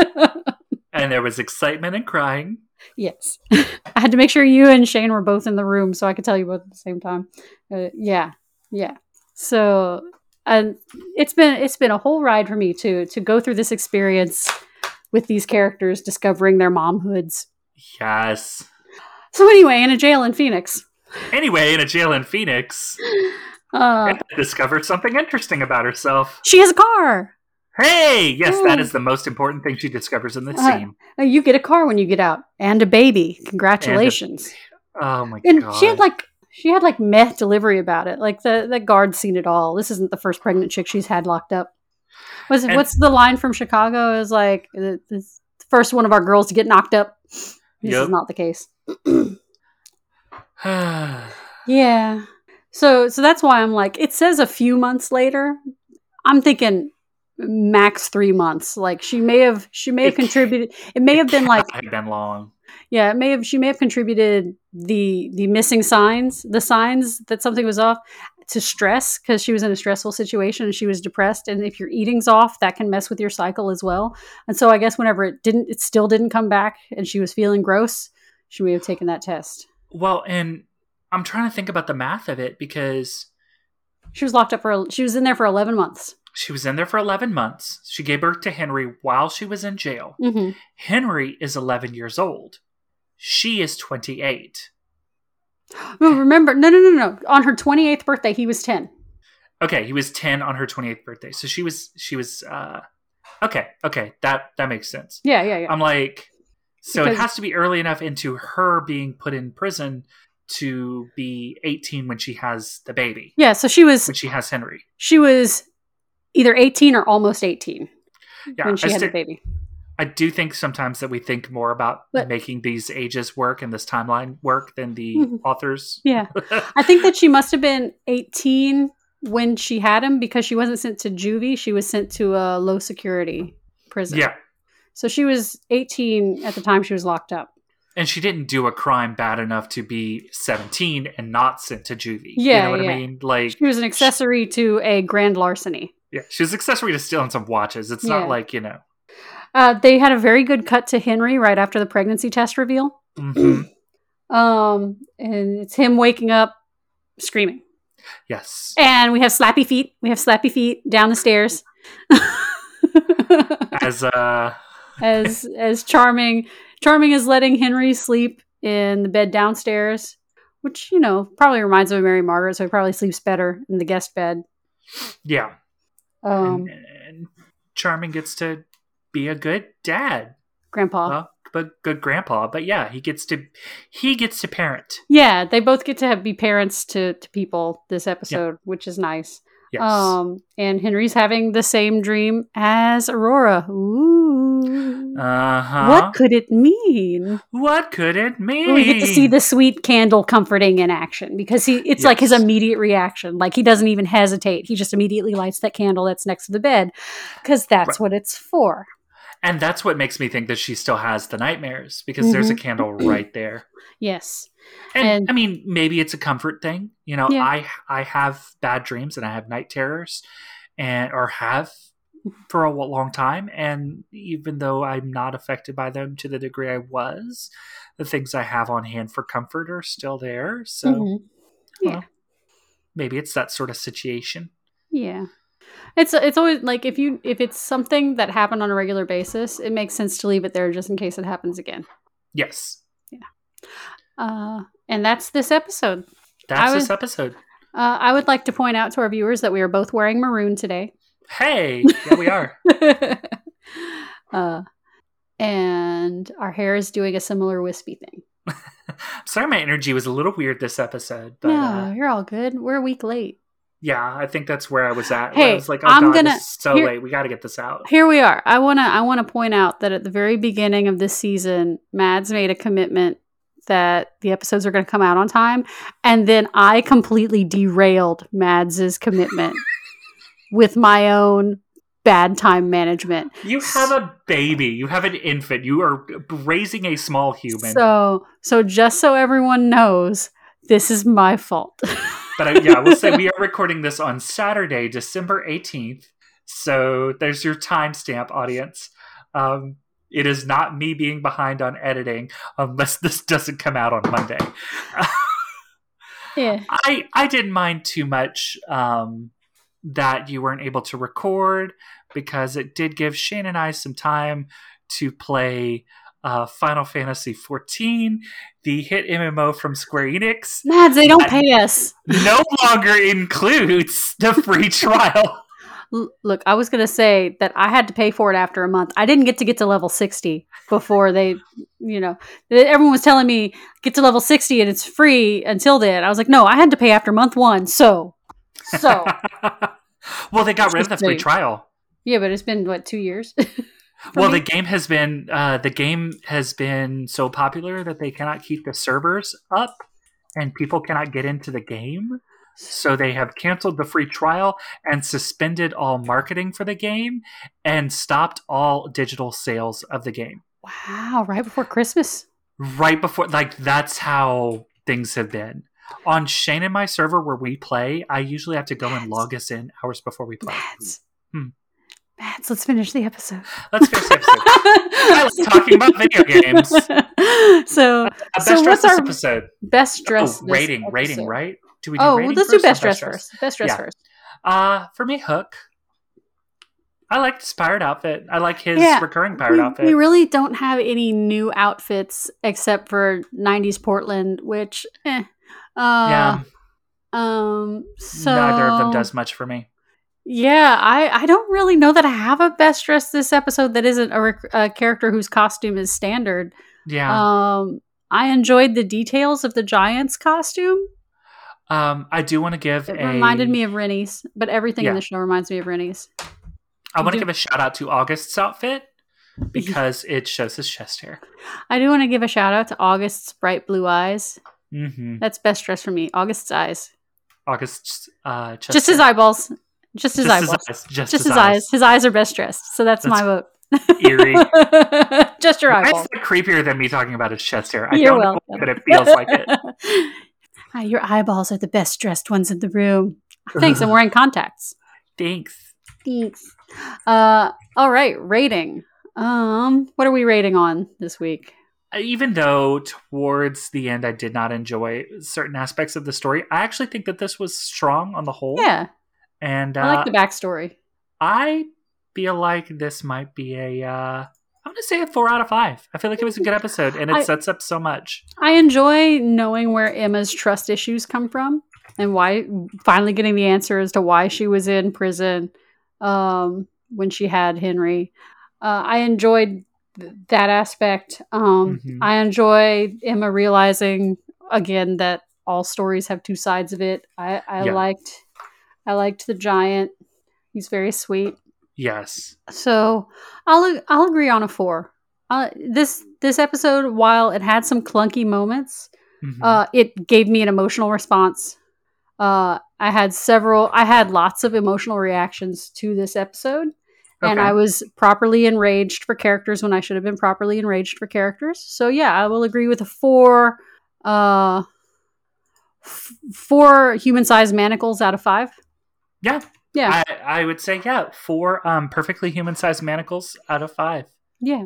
and there was excitement and crying. yes. I had to make sure you and Shane were both in the room so I could tell you both at the same time. Uh, yeah. Yeah. So and it's been it's been a whole ride for me to to go through this experience with these characters discovering their momhoods. Yes. So anyway, in a jail in Phoenix, Anyway, in a jail in Phoenix, uh, discovered something interesting about herself. she has a car. Hey, yes, that Ooh. the most important thing she discovers in this Uh, scene. Uh, You get a car when you get out, and a baby. Congratulations! Oh my And, god. she had like she had like meh delivery about it. Like the the guard's seen it all. This isn't the first pregnant chick she's had locked up. Was And- what's the line from Chicago? Is like the, the first one of our girls to get knocked up. This Yep. is not the case. Yeah. So so that's why I'm like it says a few months later. I'm thinking max 3 months. Like she may have she may have It contributed it may have been like been long. yeah, it may have she may have contributed the the missing signs, the signs that something was off to stress because she was in a stressful situation and she was depressed and if your eating's off that can mess with your cycle as well. And so I guess whenever it didn't it still didn't come back and she was feeling gross, she may have taken that test. Well, and I'm trying to think about the math of it because She was locked up for she was in there for 11 months. She was in there for 11 months. She gave birth to Henry while she was in jail. Mhm. Henry is 11 years old. She is 28. No, remember, no, no, no, no. On her 28th birthday, he was 10. Okay, he was 10 on her 28th birthday. So she was she was uh Okay, okay. That that makes sense. Yeah, yeah, yeah. I'm like so it has to be early enough into her being put in prison to be 18 when she has the baby. yeah, so she was When she has Henry. she was either 18 or almost 18 Yeah, when she I, had sti- the baby. I do think sometimes that we think more about But- making these ages work and this timeline work than the Mhm. authors. Yeah. I think that she must have been 18 when she had him because she wasn't sent to juvie. She was sent to a low security prison. yeah. So she was 18 at the time she was locked up. And she didn't do a crime bad enough to be 17 and not sent to juvie. Yeah, You know what yeah. I mean? Like, She was an accessory to a grand larceny. Yeah, she was accessory to stealing some watches. It's Yeah. not like, you know. Uh, they had a very good cut to Henry right after the pregnancy test reveal. Mhm. Um, and it's him waking up screaming. Yes. And we have slappy feet. We have slappy feet down the stairs. As, uh, as as charming charming is letting Henry sleep in the bed downstairs, which, you know, probably reminds him of Mary Margaret, so he probably sleeps better in the guest bed. yeah. Um and, and Charming gets to be a good dad. grandpa. Well, but good grandpa. But yeah, he gets to he gets to parent. yeah, they both get to have, be parents to, to people this episode, which is nice. Yes. Um, and Henry's having the same dream as Aurora. Ooh. uh huh. What could it mean? What could it mean? We get to see the sweet candle comforting in action because he it's like his immediate reaction. Like he doesn't even hesitate. He just immediately lights that candle that's next to the bed because that's Right. what it's for. And that's what makes me think that she still has the nightmares because there's a Mhm. candle right there. Yes. And, And- I mean, maybe it's a comfort thing. You know, Yeah. I I have bad dreams and I have night terrors, and or have for a long time. And even though I'm not affected by them to the degree I was, the things I have on hand for comfort are still there. So Mhm. Yeah. maybe it's that sort of situation. Yeah. It's it's always like if you if it's something that happened on a regular basis, it makes sense to leave it there just in case it happens again. Yes, Yeah. Uh, and that's this episode. that's this episode. Uh, I would like to point out to our viewers that we are both wearing maroon today. Hey, yeah, we are. uh, and our hair is doing a similar wispy thing. Sorry, my energy was a little weird this episode, but no, uh, you're all good. We're a week late. Yeah, I think that's where I was at. Hey, I was like, oh I'm god, gonna- so here- late. We got to get this out. Here we are. I wanna I wanna point out that at the very beginning of this season, Mads made a commitment that the episodes are going to come out on time, and then I completely derailed Mads's commitment with my own bad time management. You have a baby. You have an infant. You are raising a small human. So, so just so everyone knows, this is my fault. but I, yeah, I will say we are recording this on Saturday, December 18th. So there's your timestamp, audience. Um, it is not me being behind on editing unless this doesn't come out on Monday. yeah. I, I didn't mind too much um, that you weren't able to record because it did give Shane and I some time to play uh, Final Fantasy XIV, the hit MMO from Square Enix. Mads, they don't pay us. No longer includes the free trial. Look, I was going to say that I had to pay for it after a month. I didn't get to get to level 60 before they, you know, everyone was telling me get to level 60 and it's free until then. I was like, no, I had to pay after month one. So, so. well, they got rid of the free trial. Yeah, but it's been, what, two years? well, me? the game has been, uh, the game has been so popular that they cannot keep the servers up and people cannot get into the game. So they have canceled the free trial and suspended all marketing for the game and stopped all digital sales of the game. Wow, right before Christmas. Right before like that's how things have been. On Shane and my server where we play, I usually have to go and log us in hours before we play. Mads. Hmm. Mads, let's finish the episode. Let's finish the episode. I like talking about video games. So, best so what's our episode? Best dress oh, rating, rating, right? Do we? Do oh, let's do best dress, first. Best dress yeah. first. Uh, for me, Hook. I like his pirate outfit. I like his yeah, recurring pirate we, outfit. We really don't have any new outfits except for '90s Portland, which, eh. Uh, yeah. Um. So neither of them does much for me. Yeah, I I don't really know that I have a best dress this episode that isn't a, rec- a character whose costume is standard. Yeah. Um. I enjoyed the details of the giant's costume. Um, I do want to give. It a, reminded me of Rennie's, but everything yeah. in the show reminds me of Rennie's. I want to give a shout out to August's outfit because it shows his chest hair. I do want to give a shout out to August's bright blue eyes. Mm-hmm. That's best dress for me. August's eyes. August's uh, just his eyeballs. Just his just eyes. Just, just his, his eyes. eyes. His eyes are best dressed. So that's, that's my vote. Eerie. just your eyeballs. That's creepier than me talking about his chest hair. I You're don't welcome. know, but it feels like it. Your eyeballs are the best dressed ones in the room. Thanks. I'm wearing contacts. Thanks. Thanks. Uh, all right. Rating. Um, what are we rating on this week? Uh, even though towards the end I did not enjoy certain aspects of the story, I actually think that this was strong on the whole. Yeah. And uh, I like the backstory. I feel like this might be a uh, I'm going to say a four out of five. I feel like it was a good episode and it I, sets up so much. I enjoy knowing where Emma's trust issues come from and why finally getting the answer as to why she was in prison um, when she had Henry. Uh, I enjoyed th- that aspect. Um, mm-hmm. I enjoy Emma realizing again that all stories have two sides of it. I, I yeah. liked I liked the giant. He's very sweet. Yes. So I'll I'll agree on a four. Uh, this this episode, while it had some clunky moments, mm-hmm. uh, it gave me an emotional response. Uh, I had several. I had lots of emotional reactions to this episode, okay. and I was properly enraged for characters when I should have been properly enraged for characters. So yeah, I will agree with a four. Uh, f- four human-sized manacles out of five. Yeah, yeah. I, I would say, yeah, four um, perfectly human sized manacles out of five. Yeah.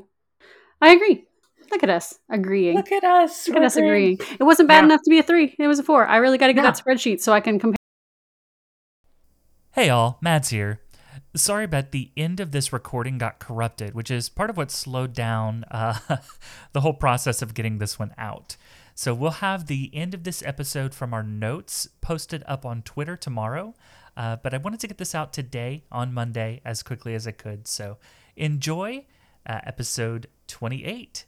I agree. Look at us agreeing. Look at us. Look at us agreeing. It wasn't bad yeah. enough to be a three. It was a four. I really got to get yeah. that spreadsheet so I can compare. Hey, all. Mads here. Sorry, about the end of this recording got corrupted, which is part of what slowed down uh, the whole process of getting this one out. So we'll have the end of this episode from our notes posted up on Twitter tomorrow. Uh, but I wanted to get this out today on Monday as quickly as I could. So enjoy uh, episode 28.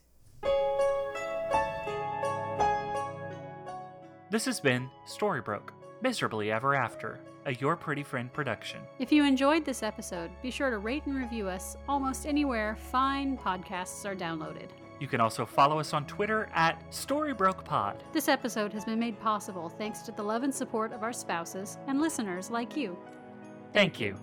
This has been Storybroke, Miserably Ever After, a Your Pretty Friend production. If you enjoyed this episode, be sure to rate and review us almost anywhere fine podcasts are downloaded. You can also follow us on Twitter at StoryBrokePod. This episode has been made possible thanks to the love and support of our spouses and listeners like you. Thank you.